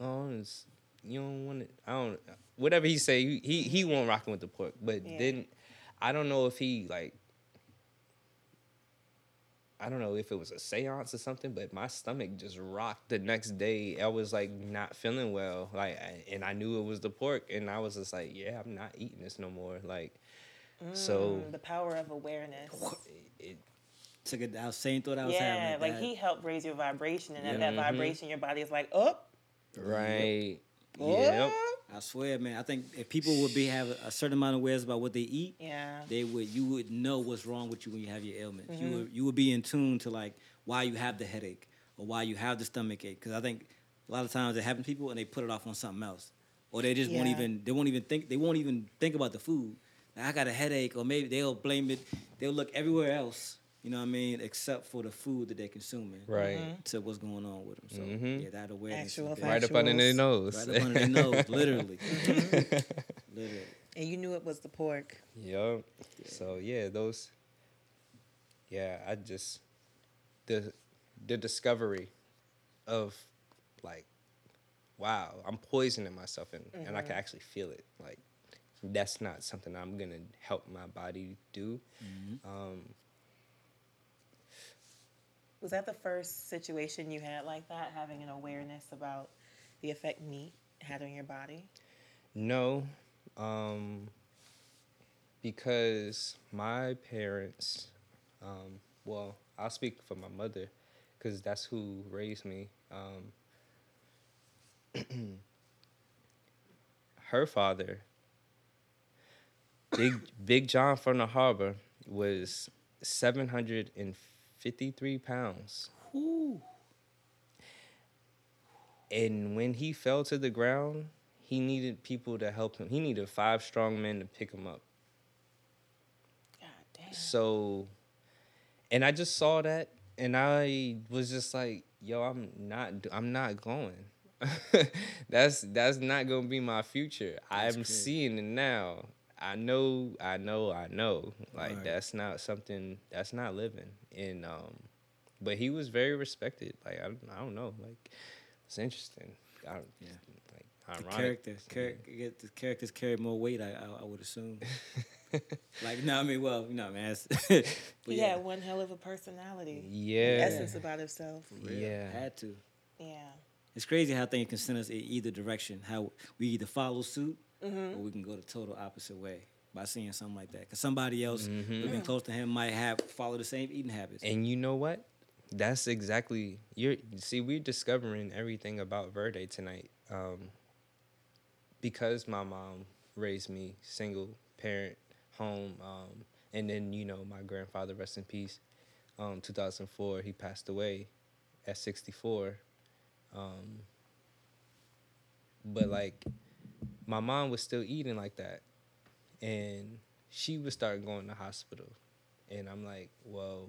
[SPEAKER 3] oh, it's, you don't want it. I don't. Whatever he say, he he, he won't rocking with the pork. But
[SPEAKER 1] Yeah.
[SPEAKER 3] then, I don't know if he like. I don't know if it was a seance or something, but my stomach just rocked the next day. I was like not feeling well, like, and I knew it was the pork, and I was just like, yeah, I'm not eating this no more. Like, so
[SPEAKER 1] Mm, the power of awareness.
[SPEAKER 3] it,
[SPEAKER 2] Took it that same thought I was
[SPEAKER 1] Yeah,
[SPEAKER 2] having.
[SPEAKER 1] like
[SPEAKER 2] that.
[SPEAKER 1] he helped raise your vibration, and at
[SPEAKER 2] Yeah.
[SPEAKER 1] that vibration, your body is like, up,
[SPEAKER 3] right,
[SPEAKER 1] up.
[SPEAKER 3] yep,
[SPEAKER 2] I swear, man. I think if people would be have a certain amount of awareness about what they eat,
[SPEAKER 1] Yeah.
[SPEAKER 2] they would you would know what's wrong with you when you have your ailments.
[SPEAKER 1] Mm-hmm.
[SPEAKER 2] You would you would be in tune to like why you have the headache or why you have the stomach ache. Because I think a lot of times it happens to people and they put it off on something else, or they just won't even they won't even think they won't even think about the food. Like, I got a headache, or maybe they'll blame it. They'll look everywhere else. You know what I mean, except for the food that they're consuming.
[SPEAKER 3] right,
[SPEAKER 1] Mm-hmm.
[SPEAKER 2] To what's going on with them. So
[SPEAKER 3] Mhm.
[SPEAKER 2] yeah, that awareness.
[SPEAKER 1] Actual
[SPEAKER 2] big.
[SPEAKER 3] right up under their nose,
[SPEAKER 2] Right up under their nose, literally. literally.
[SPEAKER 1] And you knew it was the pork.
[SPEAKER 3] Yup. So yeah, those. Yeah, I just the the discovery of like, wow, I'm poisoning myself and and I can actually feel it. Like, that's not something I'm gonna help my body do. Um,
[SPEAKER 1] Was that the first situation you had like that, having an awareness about the effect meat had on your body?
[SPEAKER 3] No, um, because my parents, um, well, I'll speak for my mother, because that's who raised me. Um, her father, Big Big John from the harbor, was seven hundred and fifty three pounds. Ooh. And when he fell to the ground, he needed people to help him. He needed five strong men to pick him up.
[SPEAKER 1] God damn.
[SPEAKER 3] So, and I just saw that, and I was just like, "Yo, I'm not. I'm not going. that's that's not gonna be my future. I'm
[SPEAKER 2] crazy.
[SPEAKER 3] seeing it now. I know. I know. I know. Like
[SPEAKER 2] Right.
[SPEAKER 3] that's not something. That's not living. And um, but he was very respected. Like I, don't- I don't know. Like it's interesting. I don't,
[SPEAKER 2] Yeah.
[SPEAKER 3] Like
[SPEAKER 2] The
[SPEAKER 3] ironic.
[SPEAKER 2] characters, char- get the characters carry more weight. I, I, I would assume. like no, I mean, well, you know, man. it's- but
[SPEAKER 1] He
[SPEAKER 2] yeah,
[SPEAKER 1] had one hell of a personality.
[SPEAKER 3] Yeah.
[SPEAKER 1] Essence about himself.
[SPEAKER 2] for
[SPEAKER 3] Yeah.
[SPEAKER 2] had to.
[SPEAKER 1] Yeah.
[SPEAKER 2] It's crazy how things can send us in either direction. How we either follow suit
[SPEAKER 1] Mm-hmm.
[SPEAKER 2] or we can go the total opposite way by seeing something like that. Because somebody else
[SPEAKER 3] Mhm.
[SPEAKER 2] who's been close to him might have follow the same eating habits.
[SPEAKER 3] And you know what? That's exactly you're see, we're discovering everything about Verde tonight. Um, because my mom raised me single parent home, um, and then, you know, my grandfather, rest in peace, um, 2004, he passed away at 64. Um, but like my mom was still eating like that. And she would start going to hospital, and I'm like, well,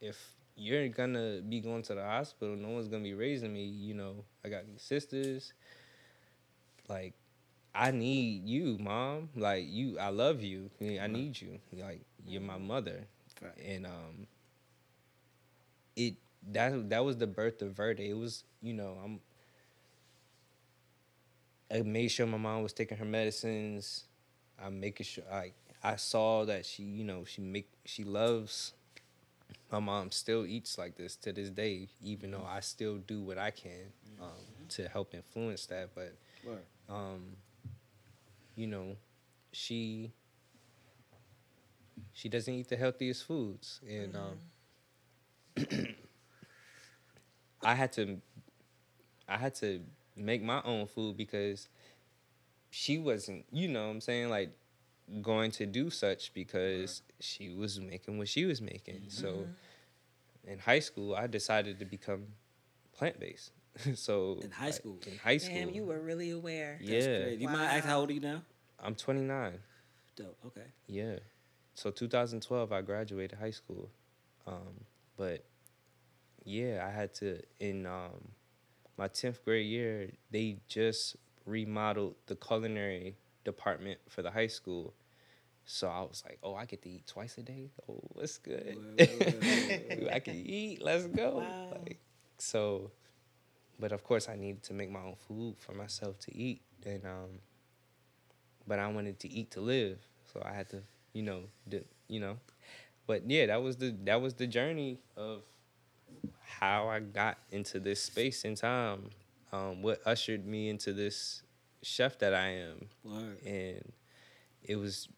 [SPEAKER 3] if you're gonna be going to the hospital, no one's gonna be raising me. You know, I got these sisters. Like, I need you, mom. Like you, I love you. I need you. Like you're my mother.
[SPEAKER 2] Right.
[SPEAKER 3] And um, it that that was the birth of Verde. It was you know I'm. I made sure my mom was taking her medicines. I'm making sure like I saw that she you know she make she loves. My mom still eats like this to this day, even though I still do what I can um, to help influence that. But
[SPEAKER 2] Word.
[SPEAKER 3] um, you know, she she doesn't eat the healthiest foods, and um, I had to I had to make my own food because she wasn't, you know, what I'm saying like going to do such because she was making what she was making. So in high school, I decided to become plant based. so
[SPEAKER 2] In high
[SPEAKER 3] like,
[SPEAKER 2] school?
[SPEAKER 3] in high school,
[SPEAKER 1] Damn, you were really aware.
[SPEAKER 3] yeah,
[SPEAKER 2] That's great. You mind ask how old are you now?
[SPEAKER 3] I'm 29.
[SPEAKER 2] Dope. Okay.
[SPEAKER 3] Yeah. So 2012, I graduated high school. Um, but yeah, I had to in um, my 10th grade year. They just remodeled the culinary department for the high school. So I was like, oh, I get to eat twice a day. Oh, what's good? I can eat. Let's go.
[SPEAKER 1] Wow.
[SPEAKER 3] Like, so, but of course, I needed to make my own food for myself to eat, and um, but I wanted to eat to live, so I had to, you know, do, you know, but yeah, that was the that was the journey of how I got into this space and time. Um, what ushered me into this chef that I am,
[SPEAKER 2] Word.
[SPEAKER 3] and it was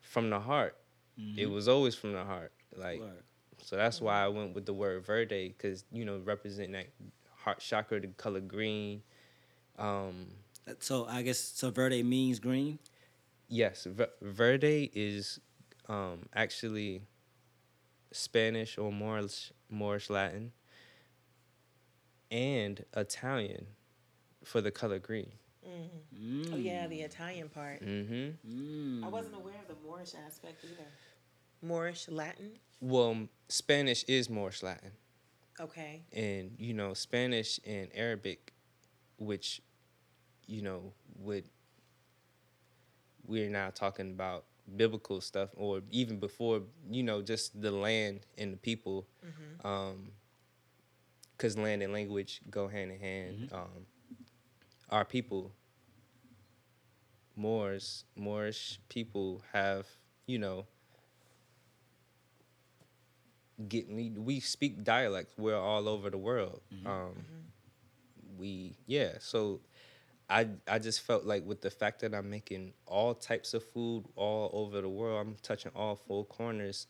[SPEAKER 3] from the heart. It
[SPEAKER 2] Mhm.
[SPEAKER 3] was always from the heart, like.
[SPEAKER 2] Word.
[SPEAKER 3] So that's why I went with the word verde, because you know, representing that heart chakra, the color green. Um,
[SPEAKER 2] So I guess so. Verde means green.
[SPEAKER 3] yes, ver- verde is um, actually Spanish or Moorish, Moorish Latin, and Italian for the color green.
[SPEAKER 2] Mm.
[SPEAKER 1] Oh yeah, the Italian part.
[SPEAKER 3] Mm-hmm.
[SPEAKER 1] I
[SPEAKER 2] Mm.
[SPEAKER 1] wasn't aware of the Moorish aspect either. Moorish Latin.
[SPEAKER 3] Well, Spanish is Moorish Latin.
[SPEAKER 1] Okay.
[SPEAKER 3] and you know Spanish and Arabic, which you know would we're now talking about biblical stuff, or even before you know just the land and the people,
[SPEAKER 1] Mm-hmm.
[SPEAKER 3] because land and language go hand in hand. Um, our people, Moors, Moorish people have you know get we, we speak dialects we're all over the world um we yeah so i i just felt like with the fact that i'm making all types of food all over the world i'm touching all four corners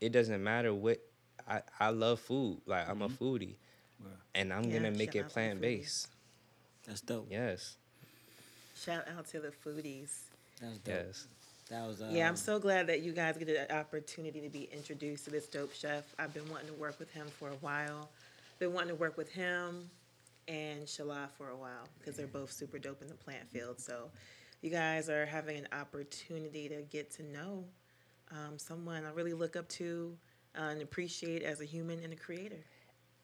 [SPEAKER 3] it doesn't matter what i i love food like i'm a foodie
[SPEAKER 2] Word.
[SPEAKER 3] and i'm
[SPEAKER 1] Yeah,
[SPEAKER 3] gonna make it
[SPEAKER 1] out to the
[SPEAKER 3] plant-based
[SPEAKER 2] That's dope.
[SPEAKER 3] yes
[SPEAKER 1] Shout out to the foodies.
[SPEAKER 2] That's dope.
[SPEAKER 3] yes
[SPEAKER 2] That was. Uh,
[SPEAKER 1] Yeah, I'm so glad that you guys get the opportunity to be introduced to this dope chef. I've been wanting to work with him for a while. Been wanting to work with him and Shala for a while because they're both super dope in the plant field. So you guys are having an opportunity to get to know um, someone I really look up to uh, and appreciate as a human and a creator.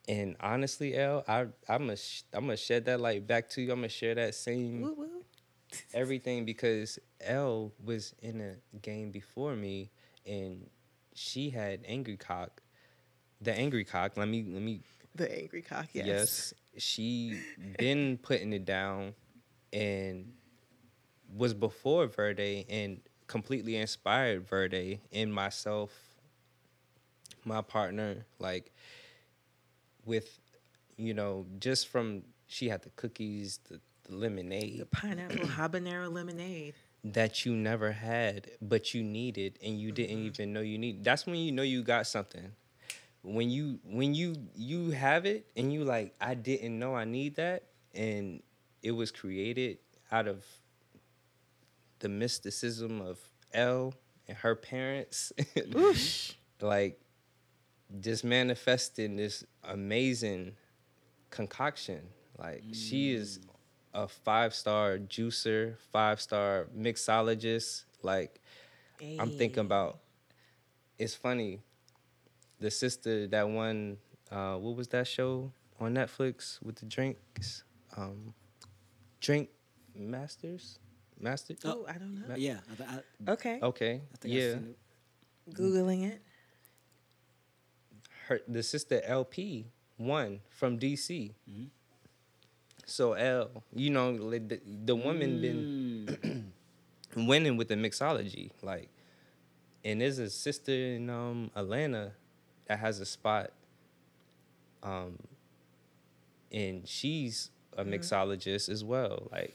[SPEAKER 3] and honestly l i i'm gonna sh- i'm gonna shed that light back to you i'm gonna share that same
[SPEAKER 1] Woo woo.
[SPEAKER 3] everything because L was in a game before me and she had angry cock. The angry cock, let me let me
[SPEAKER 1] The angry cock, yes.
[SPEAKER 3] yes. She been putting it down and was before Verde and completely inspired Verde and myself, my partner, like with you know, just from she had the cookies, the, the lemonade.
[SPEAKER 1] The pineapple habanero lemonade.
[SPEAKER 3] that you never had but you needed and you didn't mm-hmm. even know you need that's when you know you got something when you when you you have it and you like i didn't know i need that and it was created out of the mysticism of Elle and her parents like just manifesting this amazing concoction like she is mm. a five star juicer, five star mixologist. Like I'm thinking about. It's funny. The sister that won, uh, what was that show on Netflix with the drinks? Um, Drink Masters, Master.
[SPEAKER 1] Oh, I don't know.
[SPEAKER 2] Yeah. I, I,
[SPEAKER 1] Okay.
[SPEAKER 3] Okay.
[SPEAKER 2] I think I
[SPEAKER 3] yeah.
[SPEAKER 2] seen it.
[SPEAKER 1] Googling it.
[SPEAKER 3] her the sister LP won from DC. So L, you know, the, the woman been
[SPEAKER 2] Mm.
[SPEAKER 3] winning with the mixology, like, and there's a sister in um Atlanta that has a spot, um, and she's a mixologist as well. Like,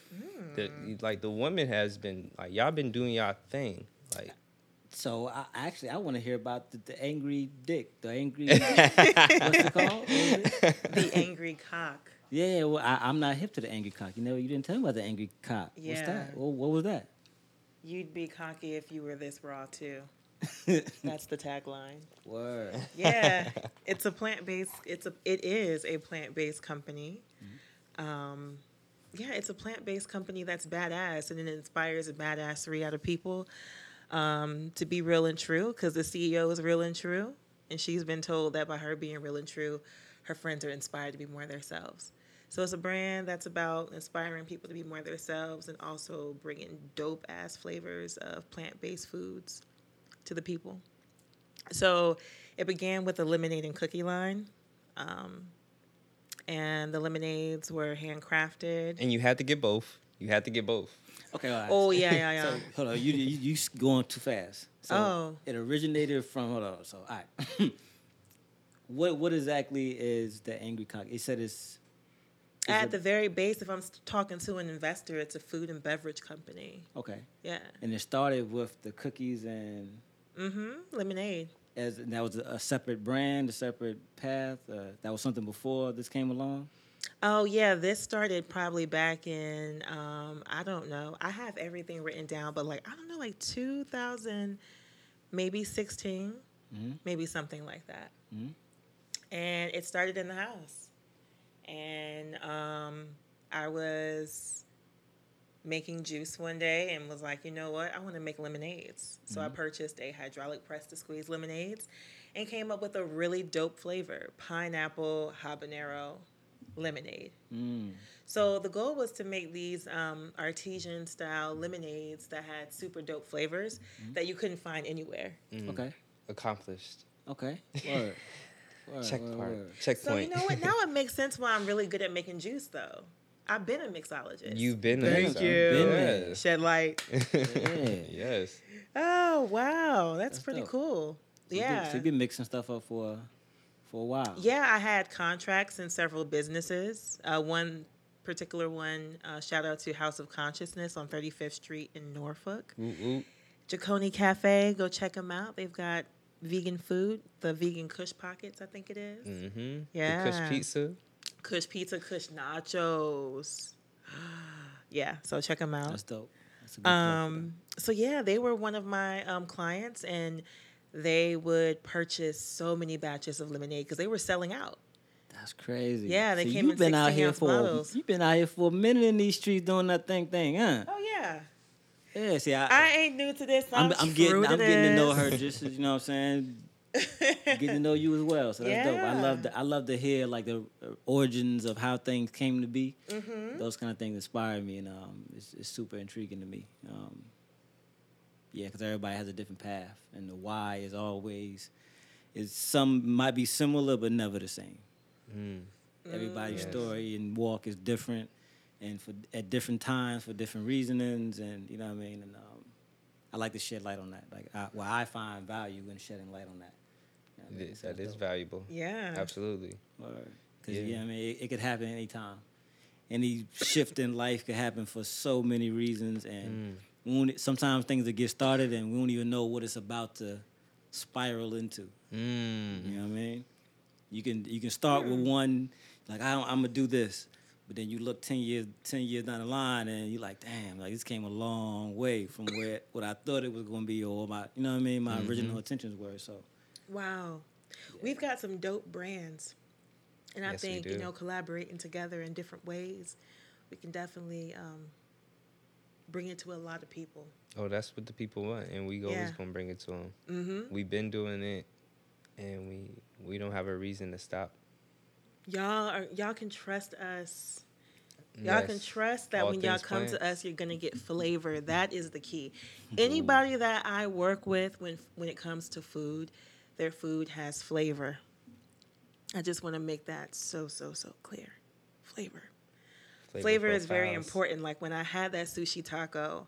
[SPEAKER 3] the like the woman has been like y'all been doing y'all thing, like.
[SPEAKER 2] So I actually I want to hear about the, the angry dick, the angry. what's it called? What?
[SPEAKER 1] The angry cock.
[SPEAKER 2] Yeah, well, I, I'm not hip to the angry cock. You know, you didn't tell me about the angry cock. What's
[SPEAKER 1] Yeah.
[SPEAKER 2] that? What, what was that?
[SPEAKER 1] You'd be cocky if you were this raw too. That's the tagline.
[SPEAKER 2] Word.
[SPEAKER 1] Yeah, it's a plant based. It's a. It is a plant based company. Um, yeah, it's a plant based company that's badass, and it inspires a badassery out of people um, to be real and true. Because the CEO is real and true, and she's been told that by her being real and true, her friends are inspired to be more themselves. So it's a brand that's about inspiring people to be more themselves and also bringing dope ass flavors of plant based foods to the people. So it began with a lemonade and cookie line. Um, and the lemonades were handcrafted.
[SPEAKER 3] And you had to get both. You had to get both.
[SPEAKER 2] Okay. All right.
[SPEAKER 1] Oh, yeah, yeah, yeah.
[SPEAKER 2] So hold on, you you, you going too fast. So
[SPEAKER 1] Oh.
[SPEAKER 2] It originated from hold on. So all right. what what exactly is the angry cock? It said it's. is
[SPEAKER 1] At
[SPEAKER 2] it-
[SPEAKER 1] the very base, if I'm talking to an investor, it's a food and beverage company.
[SPEAKER 2] okay,
[SPEAKER 1] Yeah.
[SPEAKER 2] and it started with the cookies and
[SPEAKER 1] Mm-hmm. Lemonade.
[SPEAKER 2] as that was a, separate brand, a separate path. Uh, that was something before this came along.
[SPEAKER 1] Oh yeah, this started probably back in um, I don't know. I have everything written down, but like I don't know, like 2000, maybe 16,
[SPEAKER 2] Mhm.
[SPEAKER 1] maybe something like that.
[SPEAKER 2] Mhm.
[SPEAKER 1] And it started in the house, and um, I was making juice one day and was like, you know what, I want to make lemonades. So I purchased a hydraulic press to squeeze lemonades, and came up with a really dope flavor: pineapple habanero lemonade.
[SPEAKER 2] Mm.
[SPEAKER 1] So the goal was to make these um, artesian style lemonades that had super dope flavors that you couldn't find anywhere.
[SPEAKER 3] Mm.
[SPEAKER 2] Okay.
[SPEAKER 3] Accomplished.
[SPEAKER 2] Okay. Word. Word,
[SPEAKER 3] Check
[SPEAKER 2] word,
[SPEAKER 3] part.
[SPEAKER 2] word.
[SPEAKER 3] Checkpoint.
[SPEAKER 1] So you know what? Now it makes sense why I'm really good at making juice, though. I've been a mixologist.
[SPEAKER 3] You've been
[SPEAKER 2] Thank
[SPEAKER 3] there.
[SPEAKER 1] you.
[SPEAKER 2] Been.
[SPEAKER 3] Yes.
[SPEAKER 1] shed light.
[SPEAKER 2] Yeah.
[SPEAKER 3] yes.
[SPEAKER 1] Oh wow, that's,
[SPEAKER 2] That's
[SPEAKER 1] pretty
[SPEAKER 2] dope.
[SPEAKER 1] cool.
[SPEAKER 2] So you been-
[SPEAKER 1] yeah.
[SPEAKER 2] So you've been mixing stuff up for for a while.
[SPEAKER 1] Yeah, I had contracts in several businesses. Uh, one particular one, uh, shout out to House of Consciousness on 35th Street in Norfolk.
[SPEAKER 3] Ooh, ooh.
[SPEAKER 1] Jaconi Cafe, go check them out. They've got vegan food, the vegan Kush Pockets, I think it is.
[SPEAKER 3] Mm-hmm.
[SPEAKER 1] Yeah.
[SPEAKER 3] The Kush pizza.
[SPEAKER 1] Kush Pizza, Kush Nachos. yeah, so check them out.
[SPEAKER 2] That's dope. That's a good
[SPEAKER 1] Um, so yeah, they were one of my um, clients, and they would purchase so many batches of lemonade because they were selling out.
[SPEAKER 2] That's crazy.
[SPEAKER 1] Yeah, they
[SPEAKER 2] so
[SPEAKER 1] came
[SPEAKER 2] you've been out
[SPEAKER 1] 16
[SPEAKER 2] here for
[SPEAKER 1] bottles.
[SPEAKER 2] you've been out here for a minute in these streets doing that thing thing, huh?
[SPEAKER 1] Oh yeah,
[SPEAKER 2] Yeah. See, I,
[SPEAKER 1] I ain't new to this.
[SPEAKER 2] I'm,
[SPEAKER 1] I'm,
[SPEAKER 2] I'm getting I'm getting to know her just you know what I'm saying. Getting to know you as well. So that's dope. I love to, I love to hear like the uh, origins of how things came to be.
[SPEAKER 1] Mm-hmm.
[SPEAKER 2] Those kind of things inspire me, and um, it's, it's super intriguing to me. Um, yeah, because everybody has a different path, and the why is always is some might be similar but never the same.
[SPEAKER 3] Mm.
[SPEAKER 2] Everybody's
[SPEAKER 3] Yes.
[SPEAKER 2] story and walk is different, and for at different times for different reasonings, and you know what I mean. And um, I like to shed light on that. Like, I, well, I find value in shedding light on that. You know I mean?
[SPEAKER 3] is-
[SPEAKER 2] it's
[SPEAKER 3] is
[SPEAKER 2] dope.
[SPEAKER 3] valuable.
[SPEAKER 1] Yeah.
[SPEAKER 3] Absolutely.
[SPEAKER 2] Because
[SPEAKER 3] Yeah.
[SPEAKER 2] yeah. I mean, it, it could happen anytime. Any shift in life could happen for so many reasons, and we won't- sometimes things that get started, and we don't even know what it's about to spiral into.
[SPEAKER 3] Mm.
[SPEAKER 2] You know what I mean? You can you can start with one, like I don't, I'm gonna do this, but then you look ten years ten years down the line, and you're like, damn, like this came a long way from where what I thought it was gonna be, or my you know what I mean, my original intentions were. So
[SPEAKER 1] Wow, we've got some dope brands, and I
[SPEAKER 3] Yes,
[SPEAKER 1] think you know collaborating together in different ways, we can definitely um, bring it to a lot of people.
[SPEAKER 3] Oh, that's what the people want, and we always
[SPEAKER 1] Yeah.
[SPEAKER 3] gonna bring it to them.
[SPEAKER 1] Mm-hmm.
[SPEAKER 3] We've been doing it, and we we don't have a reason to stop.
[SPEAKER 1] Y'all are y'all can trust us. Y'all can trust that
[SPEAKER 3] All
[SPEAKER 1] when y'all come to us, you're gonna get flavor. That is the key. Anybody that I work with, when when it comes to food, their food has flavor. I just want to make that so so so clear. Flavor. Flavor is very important. Like when I had that sushi taco,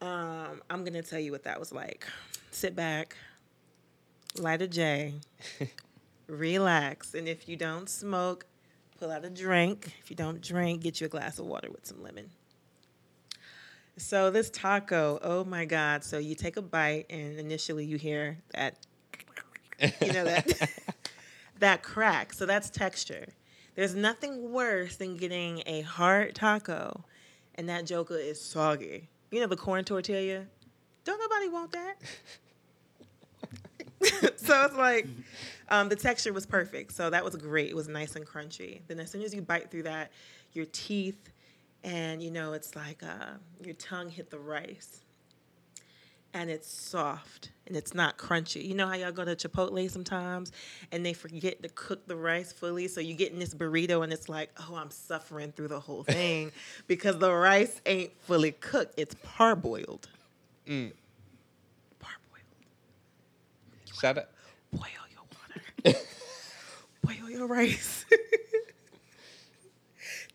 [SPEAKER 1] um, I'm gonna tell you what that was like. Sit back, light a J, relax, and if you don't smoke, pull out a drink. If you don't drink, get you a glass of water with some lemon. So this taco, oh my God! So you take a bite, and initially you hear that, you know that that crack. So that's texture. There's nothing worse than getting a hard taco, and that joker is soggy. You know the corn tortilla. Don't nobody want that. so it's like um, the texture was perfect. So that was great. It was nice and crunchy. Then as soon as you bite through that, your teeth and you know it's like uh, your tongue hit the rice, and it's soft and it's not crunchy. You know how y'all go to Chipotle sometimes and they forget to cook the rice fully, so you get in this burrito and it's like, oh, I'm suffering through the whole thing because the rice ain't fully cooked. It's parboiled.
[SPEAKER 3] Mm.
[SPEAKER 1] Parboiled.
[SPEAKER 3] Shout out.
[SPEAKER 1] Boil your water. Boil your rice.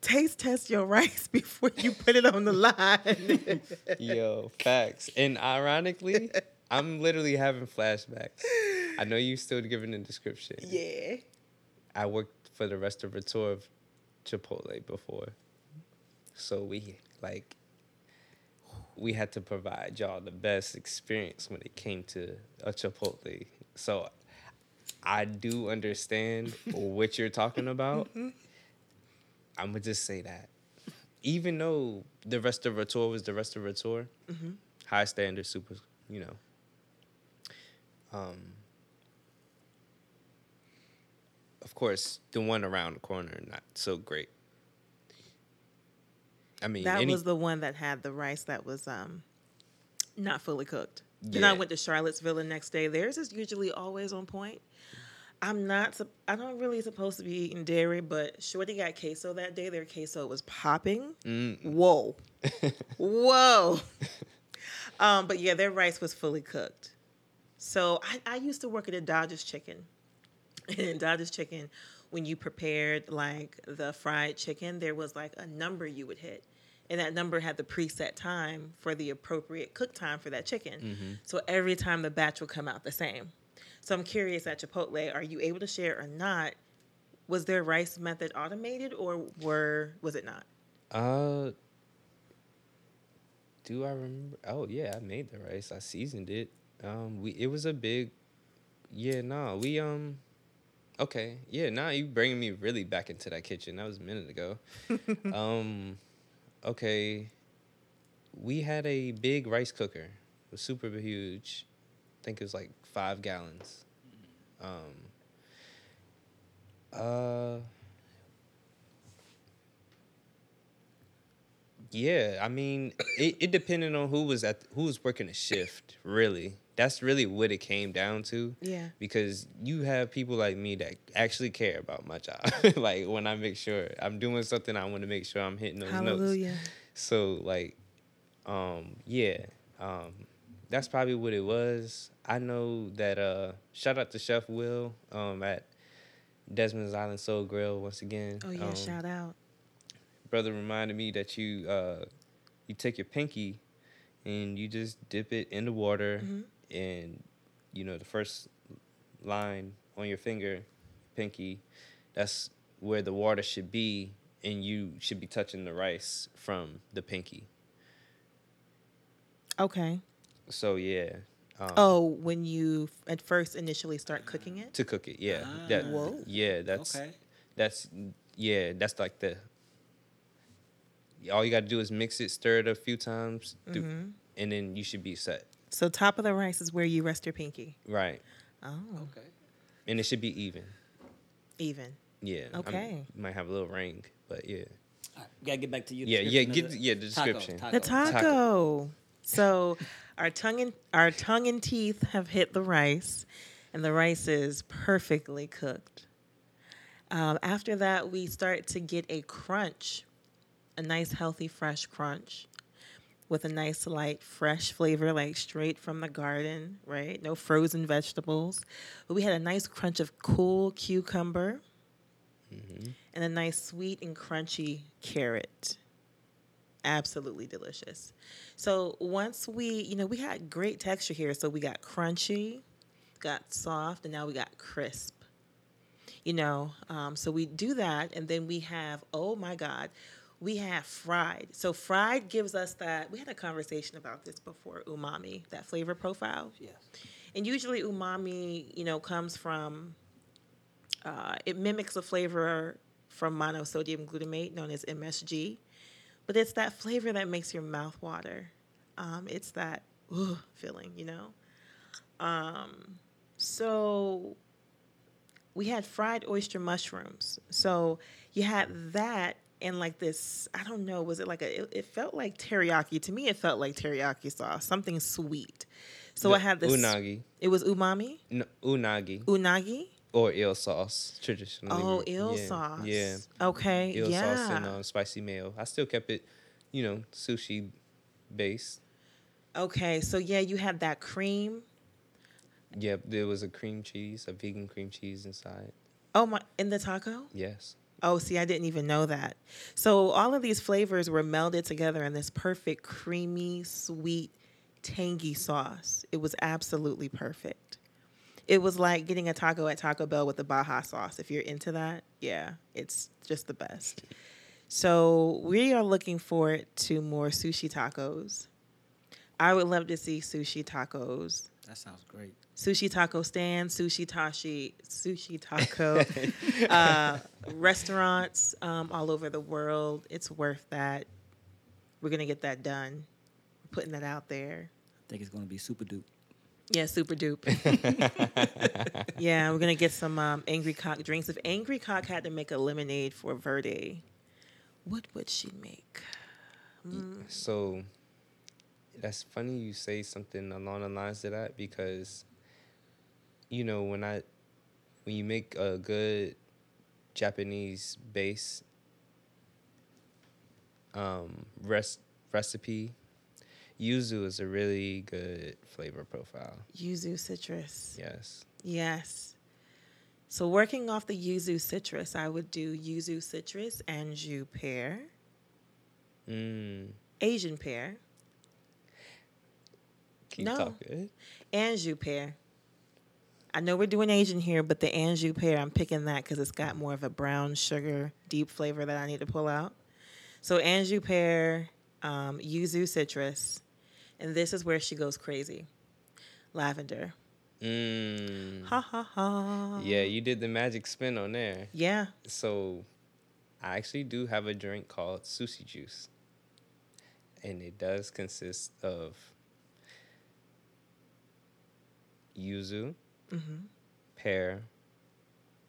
[SPEAKER 1] Taste test your rice before you put it on the line.
[SPEAKER 3] Yo, facts. And ironically, I'm literally having flashbacks. I know you still giving the description.
[SPEAKER 1] yeah.
[SPEAKER 3] I worked for the restaurateur of Chipotle before. So we like we had to provide y'all the best experience when it came to a Chipotle. So I do understand what you're talking about. Mm-hmm. I'm gonna just say that. Even though the restaurateur was the restaurateur, high standard, super, you know. Um, of course, the one around the corner not so great. I mean,
[SPEAKER 1] That
[SPEAKER 3] any,
[SPEAKER 1] was the one that had the rice that was um not fully cooked. And
[SPEAKER 3] Yeah.
[SPEAKER 1] I went to Charlottesville the next day. Theirs is usually always on point. I'm not. I don't really supposed to be eating dairy, but Shorty got queso that day. Their queso was popping.
[SPEAKER 3] Mm.
[SPEAKER 1] Whoa, whoa. um, but yeah, their rice was fully cooked. So I, I used to work at a Dodge's Chicken. And Dodge's Chicken, when you prepared like the fried chicken, there was like a number you would hit. And that number had the preset time for the appropriate cook time for that chicken. So every time the batch would come out the same. So I'm curious at Chipotle, are you able to share or not? Was their rice method automated or were was it not?
[SPEAKER 3] Uh, do I remember? Oh yeah, I made the rice. I seasoned it. Um, we it was a big. Yeah, nah, we um. Okay, yeah, nah, you bringing me really back into that kitchen. That was a minute ago. um, okay, we had a big rice cooker. It was super huge. I think it was like five gallons. Um. Uh. Yeah, I mean, it, it depended on who was at who was working a shift. Really, that's really what it came down to.
[SPEAKER 1] Yeah.
[SPEAKER 3] Because you have people like me that actually care about my job. like when I make sure I'm doing something, I want to make sure I'm hitting those notes.
[SPEAKER 1] Hallelujah.
[SPEAKER 3] So like, um, yeah, um, that's probably what it was. I know that. Uh, shout out to Chef Will um, at Desmond's Island Soul Grill once again.
[SPEAKER 1] Oh yeah,
[SPEAKER 3] Um,
[SPEAKER 1] shout out.
[SPEAKER 3] brother reminded me that you uh you take your pinky and you just dip it in the water and you know the first line on your finger pinky that's where the water should be and you should be touching the rice from the pinky
[SPEAKER 1] Okay.
[SPEAKER 3] So yeah um,
[SPEAKER 1] Oh, when you at first initially start cooking it?
[SPEAKER 3] to cook it yeah that,
[SPEAKER 2] Ah.
[SPEAKER 1] Whoa.
[SPEAKER 3] yeah that's
[SPEAKER 2] okay.
[SPEAKER 3] that's yeah that's like the all you got to do is mix it stir it a few times do-
[SPEAKER 1] Mm-hmm.
[SPEAKER 3] and then you should be set
[SPEAKER 1] So top of the rice is where you rest your pinky.
[SPEAKER 3] right
[SPEAKER 1] Oh,
[SPEAKER 2] Okay.
[SPEAKER 3] and it should be even
[SPEAKER 1] even.
[SPEAKER 3] yeah I mean,
[SPEAKER 1] Okay.
[SPEAKER 3] might have a little ring but yeah
[SPEAKER 2] gotta get back to you.
[SPEAKER 3] Yeah, yeah, get-
[SPEAKER 2] the-
[SPEAKER 3] yeah, the
[SPEAKER 2] taco,
[SPEAKER 3] description.
[SPEAKER 2] taco.
[SPEAKER 1] The taco. So our tongue and our tongue and teeth have hit the rice, and the rice is perfectly cooked. Um, after that, we start to get a crunch, a nice, healthy, fresh crunch, with a nice, light, fresh flavor, like straight from the garden. Right? No frozen vegetables. But we had a nice crunch of cool cucumber, and a nice, sweet and crunchy carrot absolutely delicious. So once we, you know, we had great texture here. So we got crunchy, got soft, and now we got crisp. You know, um, so we do that, and then we have, oh my God, we have fried. So fried gives us that. We had a conversation about this before umami, that flavor profile.
[SPEAKER 2] Yes.
[SPEAKER 1] And usually umami, you know, comes from uh, it mimics a flavor from monosodium glutamate known as MSG, but it's that flavor that makes your mouth water. Um, it's that ugh, feeling, you know. Um, so we had fried oyster mushrooms. So you had that and like this. I don't know. Was it like a? It, it felt like teriyaki to me. It felt like teriyaki sauce, something sweet. So I had this.
[SPEAKER 3] unagi,
[SPEAKER 1] It was umami,
[SPEAKER 3] no, unagi,
[SPEAKER 1] unagi.
[SPEAKER 3] Or eel sauce traditionally.
[SPEAKER 1] Oh, eel
[SPEAKER 3] yeah,
[SPEAKER 1] sauce.
[SPEAKER 3] Yeah,
[SPEAKER 1] Okay.
[SPEAKER 3] eel
[SPEAKER 1] yeah.
[SPEAKER 3] sauce and um, spicy mayo. I still kept it, you know, sushi based.
[SPEAKER 1] Okay. So yeah, you had that cream.
[SPEAKER 3] Yep, there was a cream cheese, a vegan cream cheese inside.
[SPEAKER 1] Oh my! In the taco.
[SPEAKER 3] Yes.
[SPEAKER 1] Oh, see, I didn't even know that. So all of these flavors were melded together in this perfect, creamy, sweet, tangy sauce. It was absolutely perfect. It was like getting a taco at Taco Bell with the Baja sauce. If you're into that, yeah, it's just the best. So we are looking forward to more sushi tacos. I would love to see sushi tacos
[SPEAKER 2] That sounds great.
[SPEAKER 1] sushi taco stand, sushi tashi, sushi taco uh, restaurants um, all over the world. It's worth that. We're gonna get that done. We're putting that out there.
[SPEAKER 2] I think it's gonna be super dupe.
[SPEAKER 1] Yeah, super dupe. yeah, we're gonna get some um, Angry Cock drinks. If Angry Cock had to make a lemonade for Verde, what would she make?
[SPEAKER 3] So that's funny you say something along the lines of that because you know when I when you make a good Japanese base um rest recipe yuzu is a really good flavor profile.
[SPEAKER 1] Yuzu citrus.
[SPEAKER 3] Yes.
[SPEAKER 1] Yes. So working off the yuzu citrus, I would do yuzu citrus, and anjou pear,
[SPEAKER 3] Mm.
[SPEAKER 1] Asian pear,
[SPEAKER 3] Keep
[SPEAKER 1] No.
[SPEAKER 3] talking.
[SPEAKER 1] Anjou pear. I know we're doing Asian here, but the Anjou pear, I'm picking that because it's got more of a brown sugar, deep flavor that I need to pull out. So Anjou pear, um, yuzu citrus, and this is where she goes crazy. Lavender.
[SPEAKER 3] Mm.
[SPEAKER 1] Ha ha ha.
[SPEAKER 3] Yeah, you did the magic spin on there.
[SPEAKER 1] Yeah.
[SPEAKER 3] So, I actually do have a drink called Sushi Juice. And it does consist of yuzu, pear,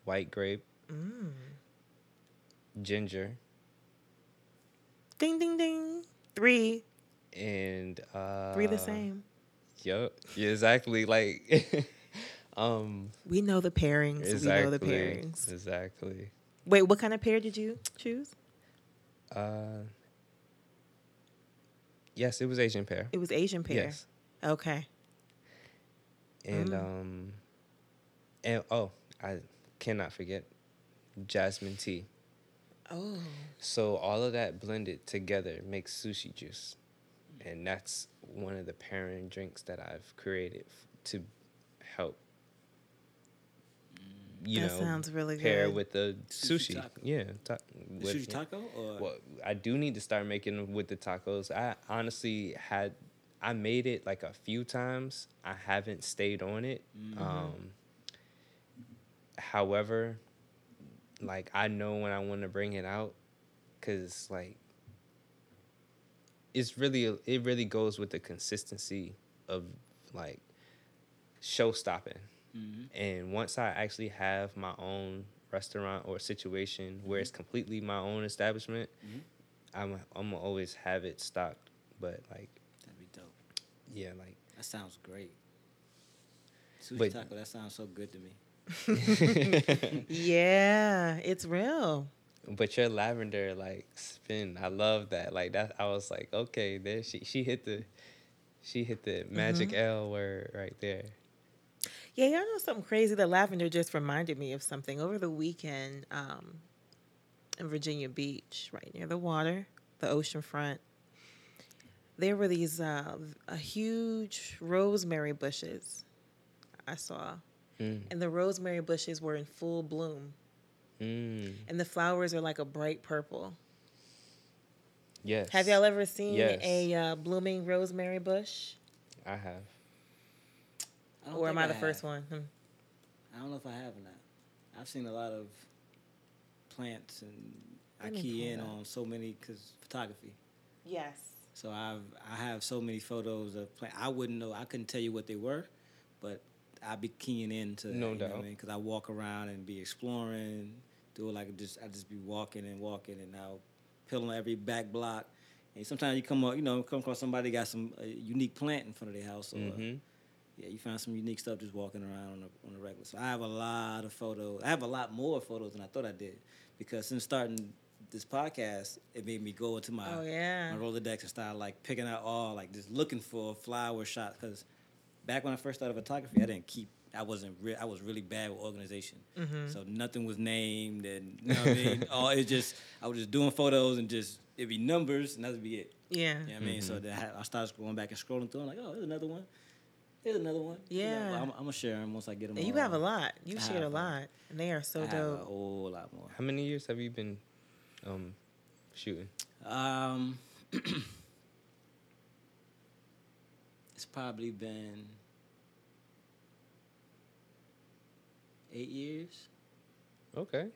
[SPEAKER 3] white grape, ginger,
[SPEAKER 1] Ding ding ding. Three.
[SPEAKER 3] And uh
[SPEAKER 1] Three the same.
[SPEAKER 3] Yep. Yeah, exactly. Like um
[SPEAKER 1] We know the pairings.
[SPEAKER 3] exactly.
[SPEAKER 1] We know the pairings.
[SPEAKER 3] Exactly.
[SPEAKER 1] Wait, what kind of pair did you choose?
[SPEAKER 3] Uh Yes, it was Asian pear.
[SPEAKER 1] It was Asian pear.
[SPEAKER 3] Yes.
[SPEAKER 1] Okay.
[SPEAKER 3] and
[SPEAKER 1] Mm.
[SPEAKER 3] um and oh i cannot forget jasmine tea
[SPEAKER 1] Oh.
[SPEAKER 3] so all of that blended together makes sushi juice and that's one of the pairing drinks that i've created f- to help you
[SPEAKER 1] That
[SPEAKER 3] know
[SPEAKER 1] sounds really
[SPEAKER 3] pair
[SPEAKER 1] good.
[SPEAKER 3] with the
[SPEAKER 2] Sushi
[SPEAKER 3] sushi,
[SPEAKER 2] taco.
[SPEAKER 3] yeah ta- with-
[SPEAKER 2] sushi taco or
[SPEAKER 3] well, I do need to start making with the tacos. I honestly had, I made it like a few times. I haven't stayed on it. Um, however, like I know when I want to bring it out, cause like, it's really it really goes with the consistency of like show stopping. Mm-hmm. And once I actually have my own restaurant or situation where it's mm-hmm. completely my own establishment, mm-hmm. I'm I'm gonna always have it stocked. But like,
[SPEAKER 2] That'd be dope.
[SPEAKER 3] yeah, like
[SPEAKER 2] That sounds great. Sushi
[SPEAKER 3] But-
[SPEAKER 2] taco. That sounds so good to me.
[SPEAKER 1] Yeah, it's real.
[SPEAKER 3] But your lavender like spin, I love that. Like that, I was like, okay, there she she hit the, she hit the magic L word right there.
[SPEAKER 1] Yeah, y'all know something crazy? The lavender just reminded me of something over the weekend um, in Virginia Beach, right near the water, the ocean front. There were these uh, a huge rosemary bushes I saw,
[SPEAKER 3] Mm.
[SPEAKER 1] and the rosemary bushes were in full bloom,
[SPEAKER 3] Mm.
[SPEAKER 1] and the flowers are like a bright purple.
[SPEAKER 3] Yes.
[SPEAKER 1] Have y'all ever seen
[SPEAKER 3] Yes.
[SPEAKER 1] a uh, blooming rosemary bush,
[SPEAKER 3] I have.
[SPEAKER 2] I
[SPEAKER 1] or am
[SPEAKER 2] think
[SPEAKER 1] I the
[SPEAKER 2] have.
[SPEAKER 1] first one? Hmm.
[SPEAKER 2] I don't know if I have or not. I've seen a lot of plants, and I
[SPEAKER 1] Let me
[SPEAKER 2] key in on so many because photography.
[SPEAKER 1] Yes.
[SPEAKER 2] So I've I have so many photos of plant. I wouldn't know. I couldn't tell you what they were, but I'd be keying into
[SPEAKER 3] No
[SPEAKER 2] that, you know
[SPEAKER 3] doubt.
[SPEAKER 2] Because I walk around and be exploring, do it like just I just be walking and walking, and I'll peel on every back block. And sometimes you come up, you know, come across somebody got some uh, unique plant in front of their house, or
[SPEAKER 3] hmm
[SPEAKER 2] yeah, you find some unique stuff just walking around on a, on a regular. So I have a lot of photos. I have a lot more photos than I thought I did because since starting this podcast, it made me go into my
[SPEAKER 1] Oh yeah.
[SPEAKER 2] my Rolodex and start like picking out all like just looking for flower shots. Because back when I first started photography, I didn't keep. I wasn't. Re- I was really bad with organization.
[SPEAKER 1] Mm-hmm.
[SPEAKER 2] So nothing was named, and you know what I mean. All it just I was just doing photos and just it'd be numbers and that'd be it.
[SPEAKER 1] Yeah.
[SPEAKER 2] You know what I mean?
[SPEAKER 3] Mm-hmm.
[SPEAKER 2] So then I, I started going back and scrolling through. I'm like, oh, there's another one. There's another one. You know,
[SPEAKER 1] Yeah.
[SPEAKER 2] but I'm, I'm gonna share them once I get them.
[SPEAKER 1] And you have a lot. You
[SPEAKER 2] I
[SPEAKER 1] shared a
[SPEAKER 2] have a-
[SPEAKER 1] lot, and they are so
[SPEAKER 2] I have a
[SPEAKER 1] dope.
[SPEAKER 2] whole lot more.
[SPEAKER 3] How many years have you been um, shooting?
[SPEAKER 2] Um, it's probably been eight years,
[SPEAKER 3] Okay.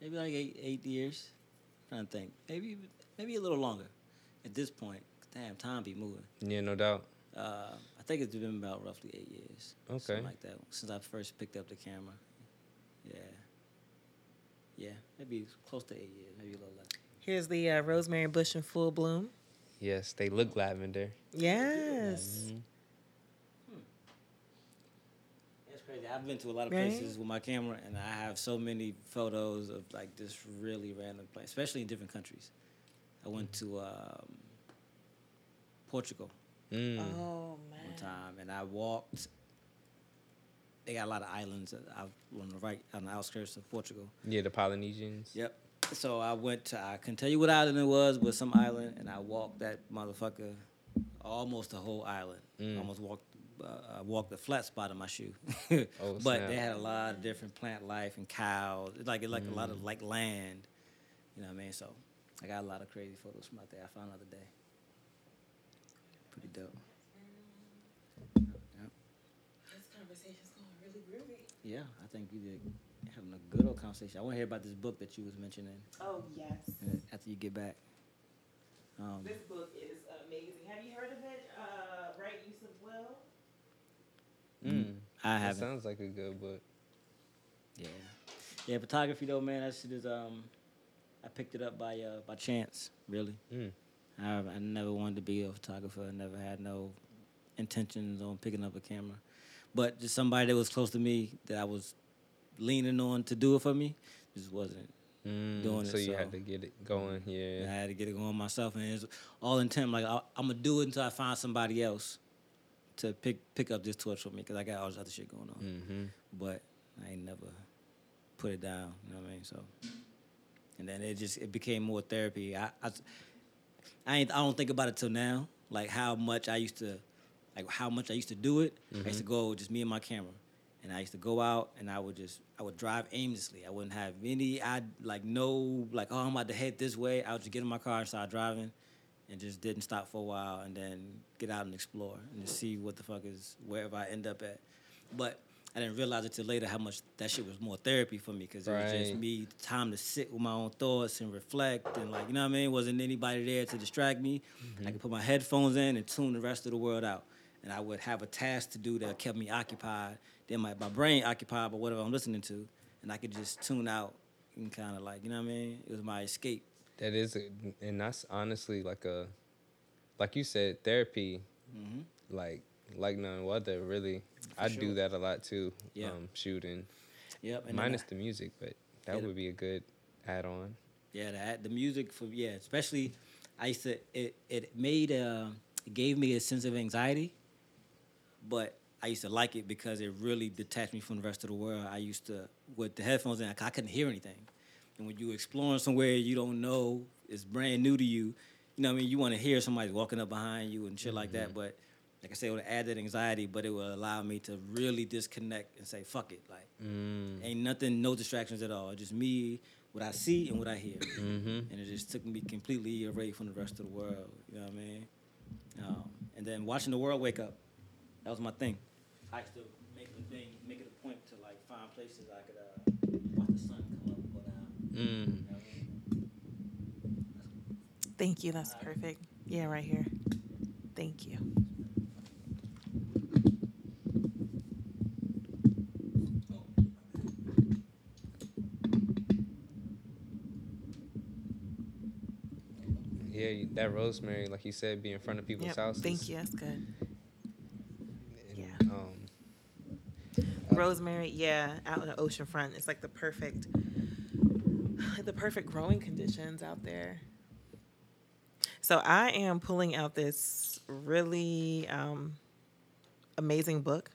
[SPEAKER 2] maybe like eight eight years. trying to think, maybe maybe a little longer. At this point, damn, time be moving.
[SPEAKER 3] Yeah, no doubt.
[SPEAKER 2] Uh, I think it's been about roughly eight years.
[SPEAKER 3] Okay.
[SPEAKER 2] something like that since I first picked up the camera. Yeah, yeah, maybe close to eight years, maybe a little less.
[SPEAKER 1] Here's the uh, rosemary bush in full bloom.
[SPEAKER 3] Yes, they look lavender.
[SPEAKER 1] Yes.
[SPEAKER 3] Mhm.
[SPEAKER 2] It's crazy. I've been to a lot of
[SPEAKER 1] Right?
[SPEAKER 2] places with my camera, and I have so many photos of like this really random place, especially in different countries. I went to um, Portugal
[SPEAKER 3] Mm.
[SPEAKER 1] Oh
[SPEAKER 2] one
[SPEAKER 1] man.
[SPEAKER 2] time, and I walked. They got a lot of islands out on the right, on the outskirts of Portugal.
[SPEAKER 3] Yeah, the Polynesians.
[SPEAKER 2] Yep. So I went to. I couldn't tell you what island it was, but some island, and I walked that motherfucker almost the whole island.
[SPEAKER 3] Mm.
[SPEAKER 2] Almost walked. Uh, I walked the flat spot of my shoe.
[SPEAKER 3] Oh,
[SPEAKER 2] but
[SPEAKER 3] snap.
[SPEAKER 2] they had a lot of different plant life and cows. It's like it's like a lot
[SPEAKER 3] Mm.
[SPEAKER 2] of like land. You know what I mean? So I got a lot of crazy photos from out there. I found the other day. Pretty dope. Yep.
[SPEAKER 1] This conversation's going really groovy.
[SPEAKER 2] Yeah, I think you did having a good old conversation. I want to hear about this book that you was mentioning
[SPEAKER 1] Oh yes.
[SPEAKER 2] uh, after you get back. Um,
[SPEAKER 1] This book is amazing. Have you heard of it? Uh, right Use of Will.
[SPEAKER 3] Mm.
[SPEAKER 2] I haven't.
[SPEAKER 3] sounds like a good book.
[SPEAKER 2] Yeah, yeah. Photography though, man, that shit is. Um, I picked it up by uh by chance, really.
[SPEAKER 3] Mm.
[SPEAKER 2] I, I never wanted to be a photographer. I never had no intentions on picking up a camera, but just somebody that was close to me that I was leaning on to do it for me just wasn't.
[SPEAKER 3] Mm.
[SPEAKER 2] Doing it,
[SPEAKER 3] so you
[SPEAKER 2] so-
[SPEAKER 3] had to get it going. Yeah.
[SPEAKER 2] I had to get it going myself, and it's all intent. Like I, I'm gonna do it until I find somebody else to pick pick up this torch for me because I got all this other shit going on.
[SPEAKER 3] Mm-hmm.
[SPEAKER 2] But I ain't never put it down. You know what I mean? So, and then it just it became more therapy. I I, I ain't I don't think about it till now. Like how much I used to, like how much I used to do it. I used to go just me and my camera, and I used to go out and I would just I would drive aimlessly. I wouldn't have any I like no like oh I'm about to head this way. I would just get in my car and start driving. And just didn't stop for a while, and then get out and explore and just see what the fuck is wherever I end up at. But I didn't realize it till later how much that shit was more therapy for me because it was just me time to sit with my own thoughts and reflect and like you know what I mean. Wasn't anybody there to distract me. I mm-hmm. could put my headphones in and tune the rest of the world out, and I would have a task to do that kept me occupied. Then my my brain occupied by whatever I'm listening to, and I could just tune out and kind of like you know what I mean. It was my escape.
[SPEAKER 3] That is, a, and that's honestly like a, like you said, therapy, like like none other. Really, I
[SPEAKER 2] sure.
[SPEAKER 3] do that a lot too.
[SPEAKER 2] Yeah.
[SPEAKER 3] Um, shooting,
[SPEAKER 2] Yep. And
[SPEAKER 3] minus
[SPEAKER 2] I-
[SPEAKER 3] the music, but that
[SPEAKER 2] Yeah,
[SPEAKER 3] would be a good add-on.
[SPEAKER 2] Yeah, the add- the music for yeah, especially I used to it it made uh it gave me a sense of anxiety, but I used to like it because it really detached me from the rest of the world. I used to with the headphones in, I couldn't hear anything, and when you're exploring somewhere you don't know, it's brand new to you. You know, what I mean, you want to hear somebody walking up behind you and shit like that, but. Like I said, it would add that anxiety, but it would allow me to really disconnect and say, "Fuck it!" Like, ain't nothing, no distractions at all. Just me, what I see and what I hear, and it just took me completely away from the rest of the world. You know what I mean? Um, and then watching the world wake up, that was my thing. I used to make the thing, make it a point to like find places I could uh, watch the sun come up and go down.
[SPEAKER 3] Mm.
[SPEAKER 2] You know what I mean?
[SPEAKER 1] Thank you. That's perfect. Yeah, right here. Thank you.
[SPEAKER 3] Yeah, that rosemary, like you said, be in front of people's
[SPEAKER 1] Yep.
[SPEAKER 3] houses.
[SPEAKER 1] Thank you. That's good.
[SPEAKER 3] and,
[SPEAKER 1] Yeah.
[SPEAKER 3] Um,
[SPEAKER 1] Rosemary, yeah, out in the ocean front. It's like the perfect, the perfect growing conditions out there. So I am pulling out this really um, amazing book.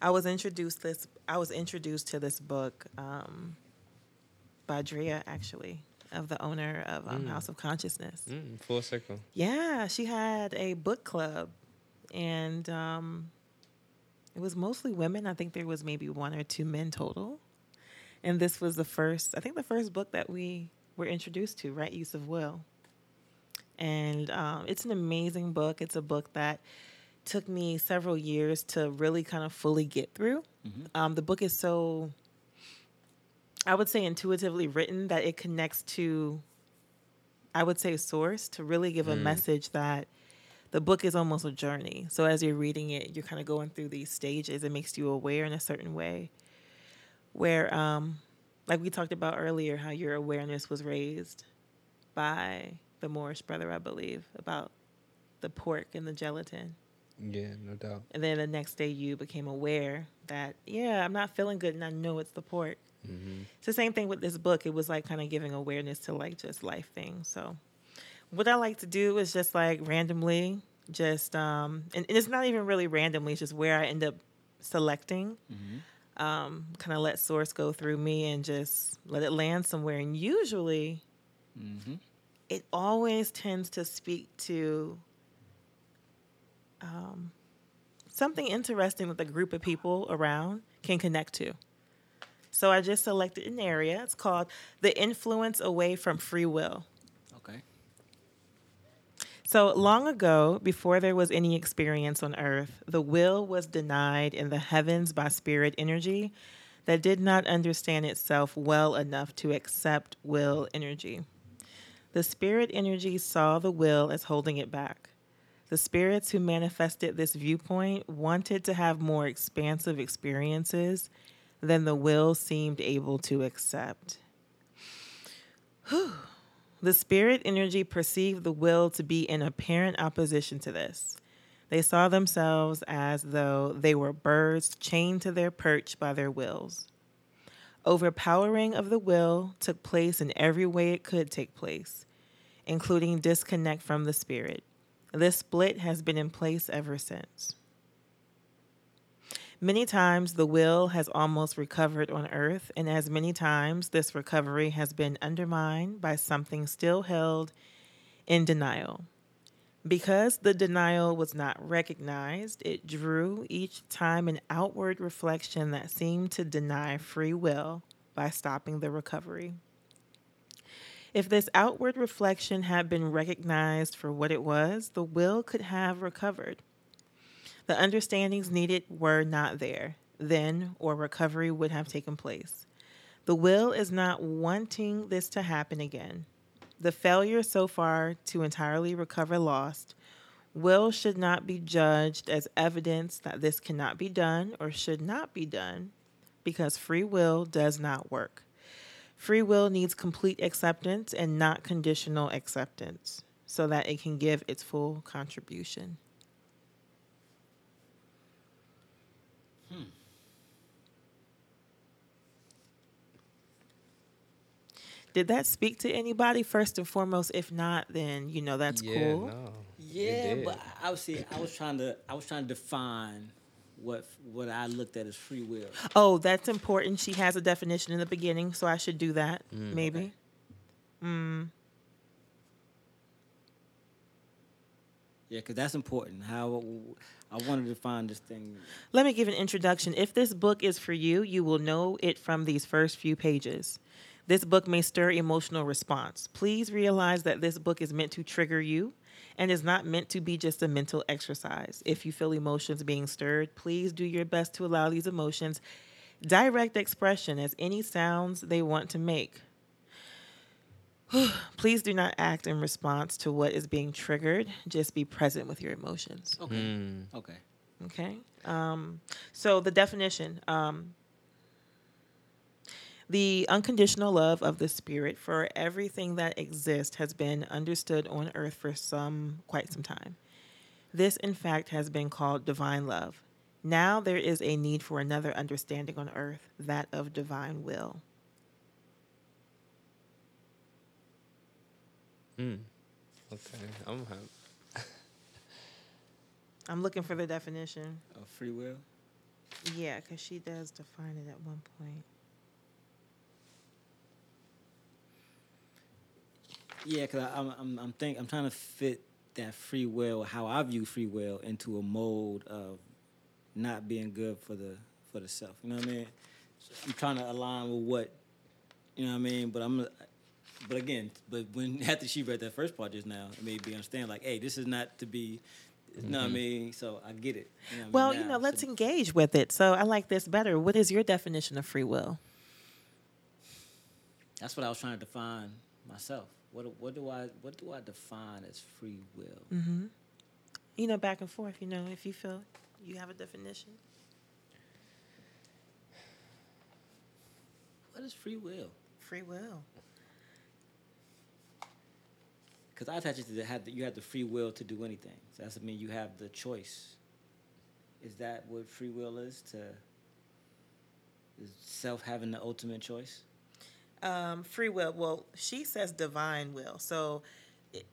[SPEAKER 1] I was introduced this. I was introduced to this book um, by Drea, actually, of the owner of um,
[SPEAKER 3] Mm.
[SPEAKER 1] House of Consciousness.
[SPEAKER 3] mm, full circle.
[SPEAKER 1] Yeah, she had a book club, and um, it was mostly women. I think there was maybe one or two men total. And this was the first, I think, the first book that we were introduced to, right? Use of Will. And um, it's an amazing book. It's a book that took me several years to really kind of fully get through. Um, the book is so, I would say, intuitively written that it connects to I would say source to really give a message that the book is almost a journey. So as you're reading it, you're kind of going through these stages. It makes you aware in a certain way. Where, um, like we talked about earlier, how your awareness was raised by the Morris brother, I believe, about the pork and the gelatin.
[SPEAKER 3] Yeah, no doubt.
[SPEAKER 1] And then the next day you became aware that, yeah, I'm not feeling good and I know it's the pork. It's the same thing with this book. It was like kind of giving awareness to like just life things. So what I like to do is just like randomly just um and, and it's not even really randomly, it's just where I end up selecting. Um, kind of let source go through me and just let it land somewhere. And usually it always tends to speak to um, something interesting that the group of people around can connect to. So I just selected an area. It's called The Influence Away from Free Will. So long ago, before there was any experience on earth, the will was denied in the heavens by spirit energy that did not understand itself well enough to accept will energy. The spirit energy saw the will as holding it back. The spirits who manifested this viewpoint wanted to have more expansive experiences than the will seemed able to accept. The spirit energy perceived the will to be in apparent opposition to this. They saw themselves as though they were birds chained to their perch by their wills. Overpowering of the will took place in every way it could take place, including disconnect from the spirit. This split has been in place ever since. Many times the will has almost recovered on earth, and as many times this recovery has been undermined by something still held in denial. Because the denial was not recognized, it drew each time an outward reflection that seemed to deny free will by stopping the recovery. If this outward reflection had been recognized for what it was, the will could have recovered. The understandings needed were not there, then, or recovery would have taken place. The will is not wanting this to happen again. The failure so far to entirely recover lost will should not be judged as evidence that this cannot be done or should not be done because free will does not work. Free will needs complete acceptance and not conditional acceptance so that it can give its full contribution. Did that speak to anybody first and foremost? If not, then you know that's
[SPEAKER 3] yeah,
[SPEAKER 1] cool.
[SPEAKER 3] No,
[SPEAKER 2] Yeah, but I was see, I was trying to I was trying to define what what I looked at as free will.
[SPEAKER 1] Oh, that's important. She has a definition in the beginning, so I should do that. Mm. maybe. Mm.
[SPEAKER 2] Yeah, because that's important. How I wanted to find this thing.
[SPEAKER 1] Let me give an introduction. If this book is for you, you will know it from these first few pages. This book may stir emotional response. Please realize that this book is meant to trigger you and is not meant to be just a mental exercise. If you feel emotions being stirred, please do your best to allow these emotions direct expression as any sounds they want to make. Please do not act in response to what is being triggered. Just be present with your emotions.
[SPEAKER 2] Okay.
[SPEAKER 3] Mm.
[SPEAKER 2] Okay.
[SPEAKER 1] Okay. Um, so the definition um, the unconditional love of the Spirit for everything that exists has been understood on earth for some quite some time. This, in fact, has been called divine love. Now there is a need for another understanding on earth, that of divine will.
[SPEAKER 3] Mm. Okay, I'm happy.
[SPEAKER 1] I'm looking for the definition.
[SPEAKER 2] Of free will.
[SPEAKER 1] Yeah, because she does define it at one point.
[SPEAKER 2] Yeah, because I'm I'm I'm think I'm trying to fit that free will, how I view free will, into a mold of not being good for the for the self. You know what I mean? So I'm trying to align with what you know what I mean. But I'm, but again, but when after she read that first part just now, it made me understand like, hey, this is not to be. You know what I mm-hmm. mean? So I get it. You know what I mean
[SPEAKER 1] Well, you know, let's
[SPEAKER 2] So-
[SPEAKER 1] engage with it. So I like this better. What is your definition of free will?
[SPEAKER 2] That's what I was trying to define myself. What do- what do I what do I define as free will?
[SPEAKER 1] Mm-hmm. You know, back and forth. You know, if you feel you have a definition.
[SPEAKER 2] What is free will?
[SPEAKER 1] Free will.
[SPEAKER 2] Because I attach it to the, have the, you have the free will to do anything. So that's I mean you have the choice. Is that what free will is? To is self having the ultimate choice?
[SPEAKER 1] Um, free will. Well, she says divine will. So,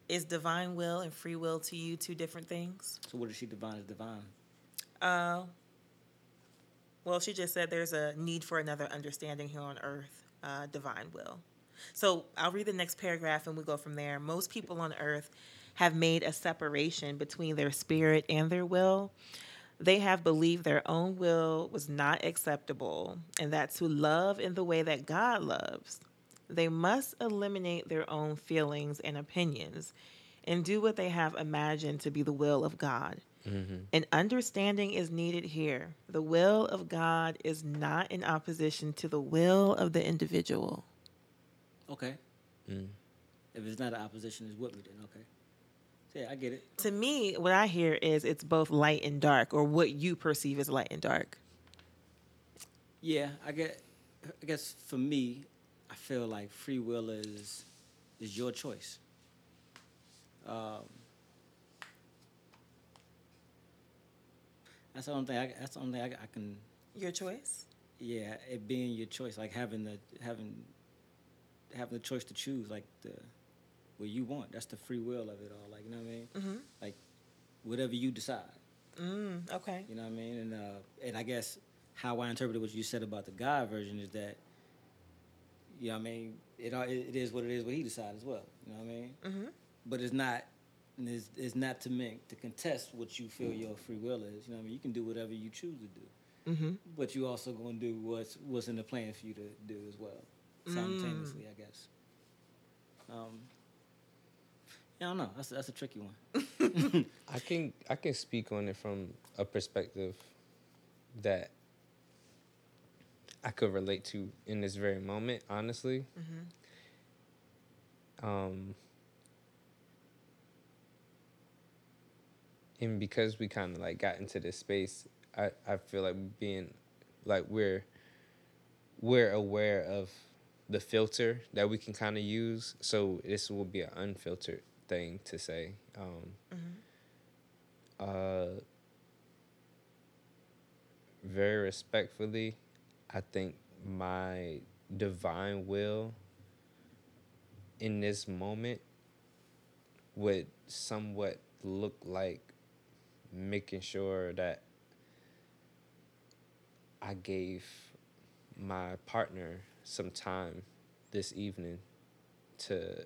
[SPEAKER 1] is divine will and free will to you two different things?
[SPEAKER 2] So what does she define as divine?
[SPEAKER 1] Uh, well, she just said there's a need for another understanding here on earth, uh, divine will. So I'll read the next paragraph and we go from there. Most people on earth have made a separation between their spirit and their will. They have believed their own will was not acceptable and that to love in the way that God loves, they must eliminate their own feelings and opinions and do what they have imagined to be the will of God. An understanding is needed here. The will of God is not in opposition to the will of the individual.
[SPEAKER 2] Okay.
[SPEAKER 3] Mm.
[SPEAKER 2] If it's not an opposition, it's with me then. Okay. Yeah, I get it.
[SPEAKER 1] To me, what I hear is it's both light and dark, or what you perceive as light and dark.
[SPEAKER 2] Yeah, I get. I guess for me, I feel like free will is is your choice. Um, that's the only thing. I, that's the only thing I, I can.
[SPEAKER 1] Your choice?
[SPEAKER 2] Yeah, it being your choice, like having the having having the choice to choose, like the what you want. That's the free will of it all. Like you know what I mean?
[SPEAKER 1] Mm-hmm.
[SPEAKER 2] Like whatever you decide.
[SPEAKER 1] Mm, okay.
[SPEAKER 2] You know what I mean? And uh, and I guess how I interpreted what you said about the God version is that, you know what I mean? It it is what it is. What he decides as well. You know what I mean?
[SPEAKER 1] Mm-hmm.
[SPEAKER 2] But it's not. It's, it's not to make to contest what you feel your free will is. You know what I mean? You can do whatever you choose to do,
[SPEAKER 1] Mm-hmm.
[SPEAKER 2] but you also gonna do what's what's in the plan for you to do as well, simultaneously. I guess. Um. Yeah, I don't know. That's that's a tricky one.
[SPEAKER 3] I can I can speak on it from a perspective that I could relate to in this very moment, honestly. Um, and because we kind of like got into this space, I, I feel like being like we're we're aware of the filter that we can kind of use. So this will be an unfiltered thing to say. Um, uh, very respectfully, I think my divine will in this moment would somewhat look like making sure that I gave my partner some time this evening to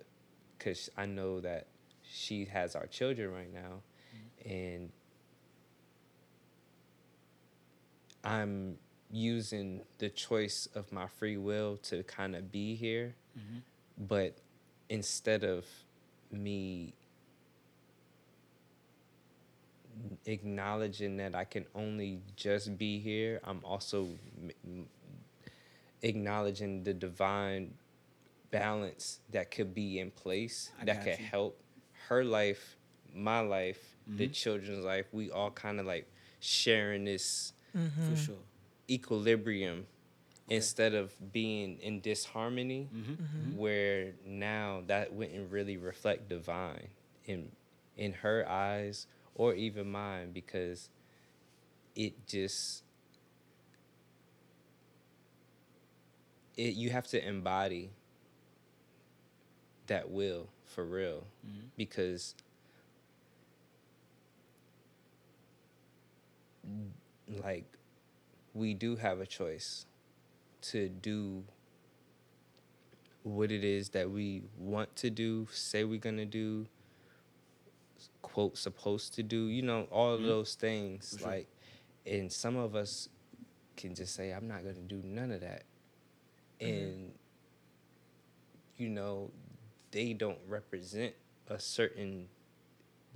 [SPEAKER 3] because I know that she has our children right now and I'm using the choice of my free will to kind of be here mm-hmm. but instead of me acknowledging that I can only just be here, I'm also m- m- acknowledging the divine balance that could be in place
[SPEAKER 2] I
[SPEAKER 3] that could
[SPEAKER 2] you.
[SPEAKER 3] help her life, my life, the mm-hmm. children's life. We all kind of like sharing this mm-hmm.
[SPEAKER 2] for sure.
[SPEAKER 3] equilibrium instead of being in disharmony mm-hmm. where now that wouldn't really reflect divine in in her eyes or even mine because it just it you have to embody that will for real mm-hmm. because like we do have a choice to do what it is that we want to do, say we're gonna do, quote supposed to do, you know, all of mm-hmm. those things.
[SPEAKER 2] Sure.
[SPEAKER 3] Like, and some of us can just say, I'm not gonna do none of that. Mm-hmm. And you know, they don't represent a certain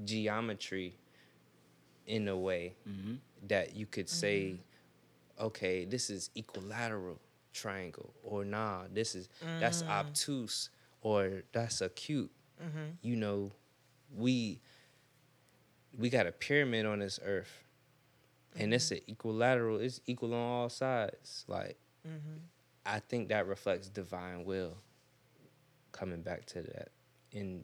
[SPEAKER 3] geometry in a way
[SPEAKER 2] Mm-hmm.
[SPEAKER 3] that you could say, mm-hmm. okay, this is equilateral triangle, or nah, this is that's mm. obtuse, or that's acute. Mm-hmm. You know, we we got a pyramid on this earth, and it's mm-hmm. an equilateral. It's equal on all sides. Like, I think that reflects divine will. Coming back to that, and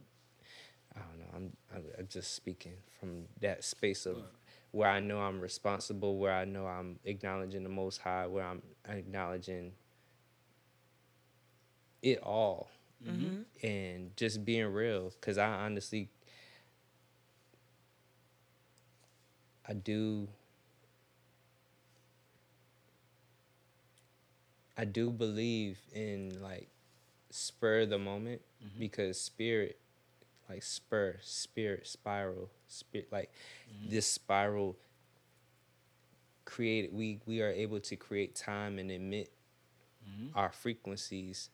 [SPEAKER 3] I don't know. I'm I'm, I'm just speaking from that space of where I know I'm responsible, where I know I'm acknowledging the Most High, where I'm acknowledging it all, mm-hmm. and just being real. Because I honestly, I do. I do believe in like spur the moment mm-hmm. because spirit like spur, spirit, spiral, spirit, like mm-hmm. this spiral created. We we are able to create time and emit mm-hmm. our frequencies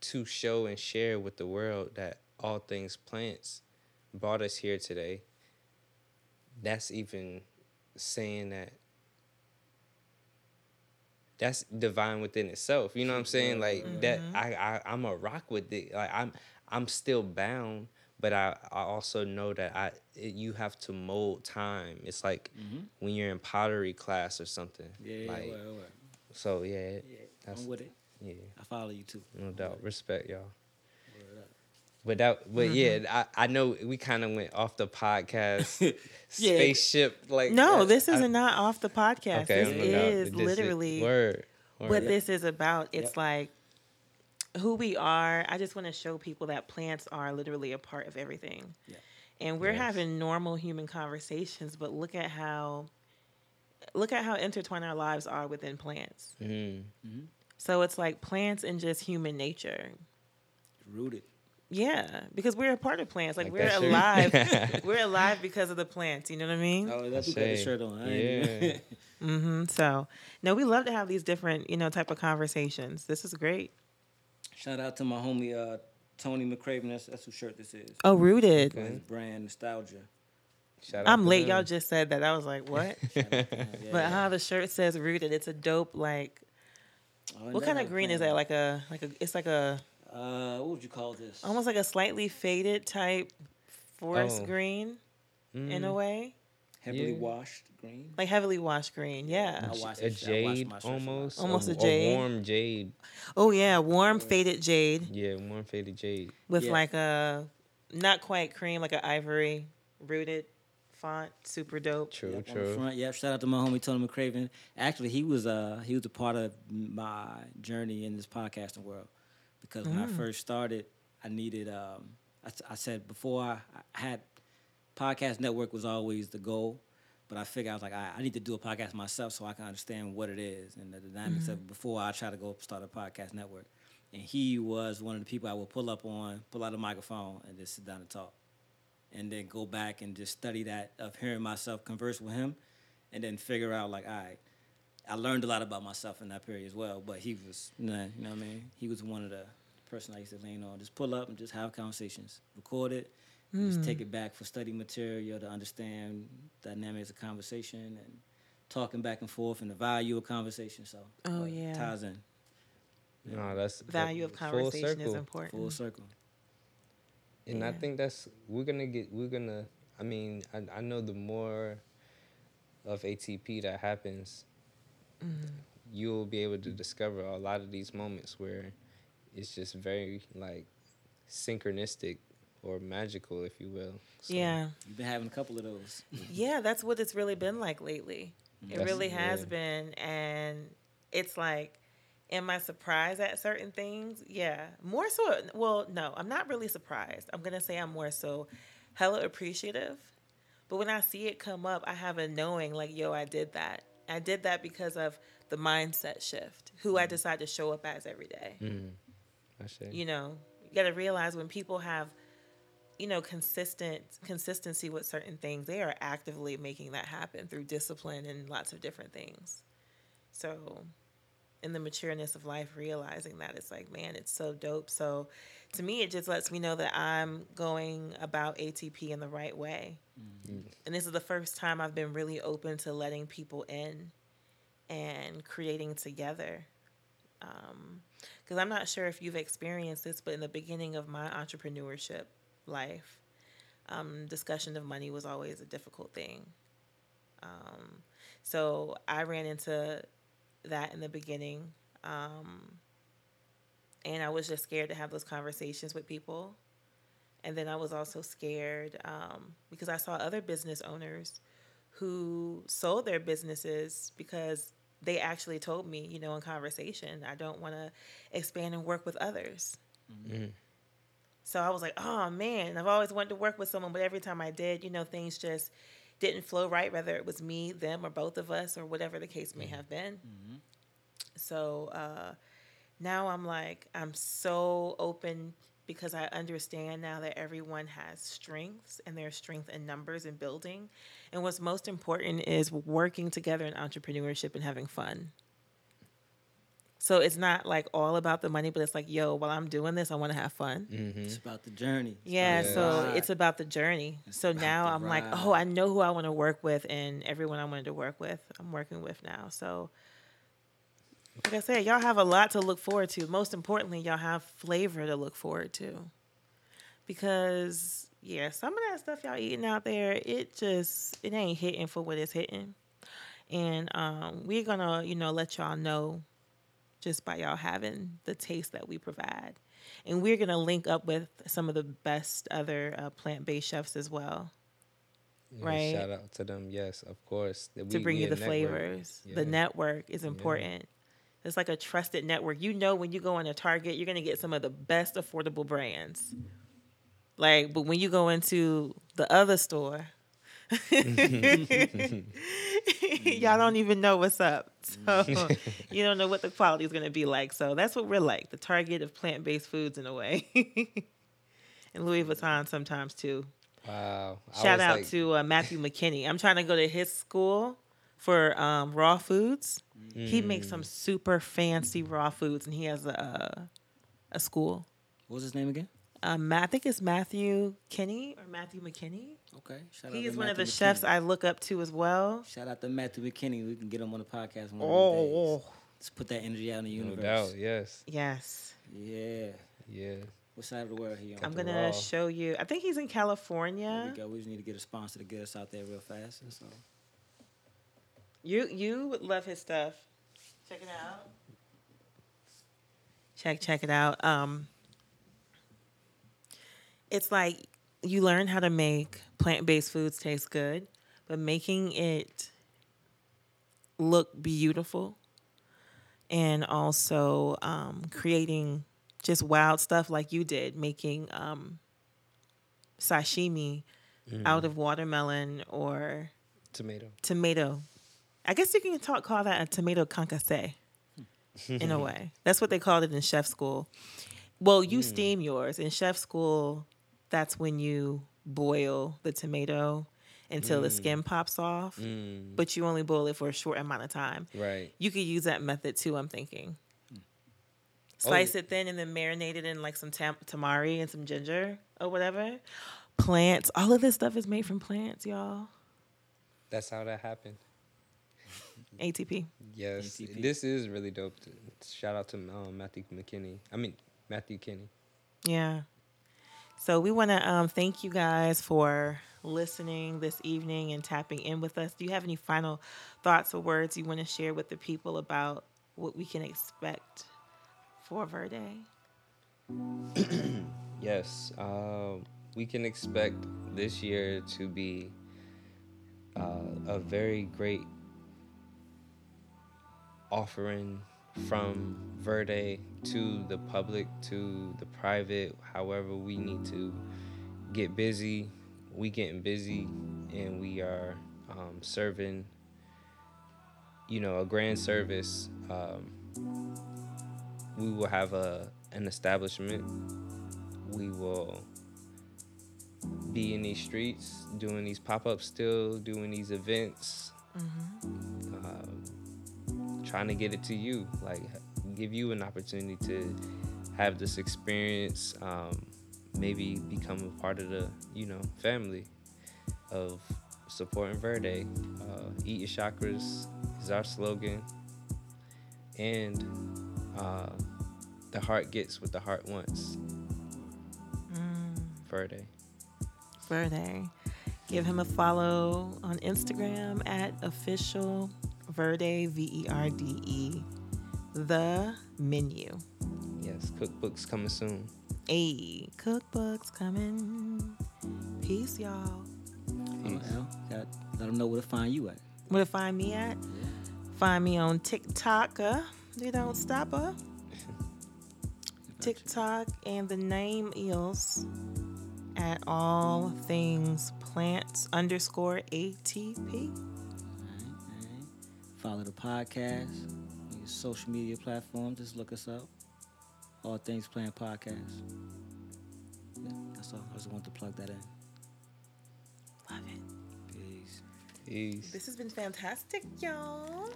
[SPEAKER 3] to show and share with the world that all things plants brought us here today. That's even saying that that's divine within itself. You know what I'm saying? Like mm-hmm. that I, I I'm a rock with it. Like I'm I'm still bound, but I, I also know that I it, you have to mold time. It's like mm-hmm. when you're in pottery class or something.
[SPEAKER 2] Yeah,
[SPEAKER 3] like,
[SPEAKER 2] yeah,
[SPEAKER 3] so yeah,
[SPEAKER 2] yeah.
[SPEAKER 3] that's
[SPEAKER 2] I'm with it.
[SPEAKER 3] yeah,
[SPEAKER 2] I follow you too.
[SPEAKER 3] no doubt. Respect y'all.
[SPEAKER 2] Word up.
[SPEAKER 3] But that, but yeah, I, I know we kind of went off the podcast
[SPEAKER 2] Yeah.
[SPEAKER 3] spaceship. Like
[SPEAKER 1] No,
[SPEAKER 3] that.
[SPEAKER 1] this is
[SPEAKER 3] I-
[SPEAKER 1] not off the podcast.
[SPEAKER 3] okay,
[SPEAKER 1] this
[SPEAKER 3] no doubt.
[SPEAKER 1] is
[SPEAKER 3] This
[SPEAKER 1] literally
[SPEAKER 3] word.
[SPEAKER 1] what
[SPEAKER 3] word.
[SPEAKER 1] this is about. It's
[SPEAKER 2] Yep.
[SPEAKER 1] like who we are. I just want to show people that plants are literally a part of everything.
[SPEAKER 2] Yeah.
[SPEAKER 1] And we're
[SPEAKER 3] Yes.
[SPEAKER 1] having normal human conversations, but look at how look at how intertwined our lives are within plants.
[SPEAKER 3] Mhm.
[SPEAKER 1] So it's like plants and just human nature.
[SPEAKER 2] Rooted.
[SPEAKER 1] Yeah, because we're a part of plants. Like,
[SPEAKER 3] Like
[SPEAKER 1] we're alive. we're alive because of the plants. You know what I mean?
[SPEAKER 2] Oh, that's you got the shirt on. I ain't even-
[SPEAKER 3] yeah.
[SPEAKER 1] hmm So, no, we love to have these different, you know, type of conversations. This is great.
[SPEAKER 2] Shout out to my homie uh, Tony McCraven. That's, that's whose shirt this is.
[SPEAKER 1] Oh, rooted.
[SPEAKER 2] For His brand nostalgia.
[SPEAKER 3] Shout out
[SPEAKER 1] I'm
[SPEAKER 3] to
[SPEAKER 1] late.
[SPEAKER 3] them.
[SPEAKER 1] Y'all just said that. I was like, what?
[SPEAKER 2] Yeah,
[SPEAKER 1] but how the shirt says rooted. It's a dope. Like,
[SPEAKER 2] Oh,
[SPEAKER 1] what kind of green is that? Like a, like a. It's like a,
[SPEAKER 2] Uh, what would you call this?
[SPEAKER 1] almost like a slightly faded type forest
[SPEAKER 3] Oh.
[SPEAKER 1] green, in a
[SPEAKER 3] Mm.
[SPEAKER 1] way.
[SPEAKER 2] Heavily
[SPEAKER 3] Yeah.
[SPEAKER 2] washed green.
[SPEAKER 1] like heavily washed green. Yeah.
[SPEAKER 2] I watched
[SPEAKER 3] a
[SPEAKER 2] it, I washed
[SPEAKER 3] jade
[SPEAKER 2] my shirts a
[SPEAKER 3] almost,
[SPEAKER 1] Almost a
[SPEAKER 3] a,
[SPEAKER 1] jade.
[SPEAKER 3] warm jade.
[SPEAKER 1] Oh yeah, warm faded jade
[SPEAKER 3] Yeah, warm faded jade.
[SPEAKER 1] with
[SPEAKER 2] Yeah.
[SPEAKER 1] like a not quite cream, like an ivory rooted font. Super dope.
[SPEAKER 3] True,
[SPEAKER 2] Yep, on the
[SPEAKER 3] true.
[SPEAKER 2] front. Yep. Shout out to my homie Tony McCraven. Actually, he was uh he was a part of my journey in this podcasting world because when I
[SPEAKER 1] Mm.
[SPEAKER 2] first started, I needed um I, I said before I, I had podcast network was always the goal, but I figured I was like I, I need to do a podcast myself so I can understand what it is and the dynamics of it before I try to go start a podcast network. And he was one of the people I would pull up on, pull out a microphone, and just sit down and talk and then go back and just study that of hearing myself converse with him and then figure out like all right i learned a lot about myself in that period as well but he was you know, you know what i mean? He was one of the person i used to lean on. Just pull up and just have conversations record it and just take it back for study material to understand dynamics of conversation and talking back and forth and the value of conversation. So
[SPEAKER 1] Oh,
[SPEAKER 2] uh,
[SPEAKER 1] yeah.
[SPEAKER 2] ties in.
[SPEAKER 3] No, that's that-
[SPEAKER 1] Value of conversation is important.
[SPEAKER 2] full circle.
[SPEAKER 3] And I think that's we're gonna get we're gonna I mean, I, I know the more of ATP that happens,
[SPEAKER 1] Mm-hmm.
[SPEAKER 3] you'll be able to discover a lot of these moments where it's just very like synchronistic or magical, if you will. So,
[SPEAKER 1] Yeah.
[SPEAKER 2] you've been having a couple of those
[SPEAKER 1] Yeah, that's what it's really been like lately. It
[SPEAKER 3] That's-
[SPEAKER 1] really has
[SPEAKER 3] yeah.
[SPEAKER 1] been. And it's like, am I surprised at certain things? Yeah. More so, well, no, I'm not really surprised. I'm going to say I'm more so hella appreciative. But when I see it come up, I have a knowing like, yo, I did that. I did that because of the mindset shift, who I decide to show up as every day.
[SPEAKER 3] Mm, I say.
[SPEAKER 1] you know you got to realize when people have you know consistent consistency with certain things they are actively making that happen through discipline and lots of different things. So in the matureness of life realizing that it's like man it's so dope. So to me it just lets me know that i'm going about atp in the right way. And this is the first time i've been really open to letting people in and creating together. Because I'm not sure if you've experienced this, but in the beginning of my entrepreneurship life, um, discussion of money was always a difficult thing. Um, so I ran into that in the beginning, um, and I was just scared to have those conversations with people. And then I was also scared um, because I saw other business owners who sold their businesses because they actually told me, you know, in conversation, I don't want to expand and work with others.
[SPEAKER 3] Mhm.
[SPEAKER 1] So I was like, oh man, I've always wanted to work with someone, but every time I did, you know, things just didn't flow right, whether it was me, them, or both of us, or whatever the case may have been. So uh, now I'm like, I'm so open because I understand now that everyone has strengths and there's strength in numbers and building. And what's most important is working together in entrepreneurship and having fun. So it's not like all about the money, but it's like, yo, while I'm doing this, I want to have fun.
[SPEAKER 2] it's about the journey It's
[SPEAKER 1] Yeah,
[SPEAKER 2] the
[SPEAKER 1] so
[SPEAKER 2] ride.
[SPEAKER 1] it's about the journey. So now I'm like, oh, I know who I want to work with, and everyone I wanted to work with, I'm working with now. So, like I said, y'all have a lot to look forward to. Most importantly, y'all have flavor to look forward to. Because yeah, some of that stuff y'all eating out there, it just it ain't hitting for what it's hitting. And um, we're gonna, you know, let y'all know just by y'all having the taste that we provide. And we're going to link up with some of the best other uh, plant based chefs as well
[SPEAKER 3] Yeah,
[SPEAKER 1] Right.
[SPEAKER 3] Shout out to them. Yes, of course. That
[SPEAKER 1] to bring you the
[SPEAKER 3] network.
[SPEAKER 1] flavors. The network is important. It's like a trusted network. You know, when you go into Target, you're going to get some of the best affordable brands. Like, but when you go into the other store, y'all don't even know what's up. So you don't know what the quality is going to be like. So that's what we're like the Target of plant based foods in a way. and Louis Vuitton sometimes too.
[SPEAKER 3] Wow. I
[SPEAKER 1] Shout out
[SPEAKER 3] like,
[SPEAKER 1] to uh, Matthew McKinney. I'm trying to go to his school for um, raw foods. He makes
[SPEAKER 3] Mm.
[SPEAKER 1] some super fancy raw foods, and he has a a school.
[SPEAKER 2] what was his name again
[SPEAKER 1] Um, I think it's Matthew Kenney or Matthew McKinney.
[SPEAKER 2] okay shout out
[SPEAKER 1] He
[SPEAKER 2] to
[SPEAKER 1] is one of the
[SPEAKER 2] Matthew
[SPEAKER 1] chefs I look up to as well.
[SPEAKER 2] Shout out to Matthew McKinney. We can get him on the podcast one
[SPEAKER 1] Oh,
[SPEAKER 2] of these days. Let's put that energy out in the
[SPEAKER 3] no
[SPEAKER 2] universe.
[SPEAKER 3] doubt. Yes.
[SPEAKER 1] yes.
[SPEAKER 2] Yeah.
[SPEAKER 3] Yeah.
[SPEAKER 2] What side of the world he on?
[SPEAKER 1] I'm gonna show you. I think he's in
[SPEAKER 2] There
[SPEAKER 1] California.
[SPEAKER 2] we go. We just need to get a sponsor to get us out there real fast. And so
[SPEAKER 1] You you would love his stuff. Check it out. Check check it out. Um, it's like you learn how to make plant based foods taste good, but making it look beautiful, and also um, creating just wild stuff like you did, making um, sashimi out of watermelon or
[SPEAKER 3] Tomato.
[SPEAKER 1] tomato. I guess you can talk call that a tomato concasse in a way. That's what they called it in chef school. Well, you steam yours in chef school. That's when you boil the tomato until the skin pops off,
[SPEAKER 3] Mm,
[SPEAKER 1] but you only boil it for a short amount of time.
[SPEAKER 3] right.
[SPEAKER 1] You could use that method too. I'm thinking. Slice it thin and then marinate it in like some tam- tamari and some ginger or whatever. Plants. All of this stuff is made from plants, y'all.
[SPEAKER 3] That's how that happened.
[SPEAKER 1] ATP.
[SPEAKER 3] Yes,
[SPEAKER 2] ATP.
[SPEAKER 3] this is really dope. Shout out to um, Matthew McKinney. I mean Matthew Kenney.
[SPEAKER 1] Yeah. So we want to um, thank you guys for listening this evening and tapping in with us. Do you have any final thoughts or words you want to share with the people about what we can expect for Verde?
[SPEAKER 3] Yes, uh, we can expect this year to be uh, a very great offering from Verde to the public, to the private, however we need to get busy. We getting busy and we are um, serving, you know, a grand service. Um, we will have a an establishment we will be in these streets doing these pop-ups still doing these events um, trying to get it to you like give you an opportunity to have this experience um, maybe become a part of the you know family of supporting verde uh, eat your chakras is our slogan and uh, the heart gets what the heart wants Verde.
[SPEAKER 1] Verde. Give him a follow on Instagram at official Verde, V E R D E, the menu.
[SPEAKER 3] Yes, cookbooks coming soon.
[SPEAKER 1] A cookbooks coming. Peace, y'all.
[SPEAKER 2] you know, got, let them know where to find you at.
[SPEAKER 1] Where to find me at? Find me on TikTok. Uh, they don't stop uh. TikTok and the name is at all things plants underscore ATP.
[SPEAKER 2] Alright. Follow the podcast, on your social media platform. Just look us up. All things playing podcast. Yeah, that's all. I just want to plug that in.
[SPEAKER 1] Love it.
[SPEAKER 2] Peace.
[SPEAKER 3] Peace.
[SPEAKER 1] This has been fantastic, y'all.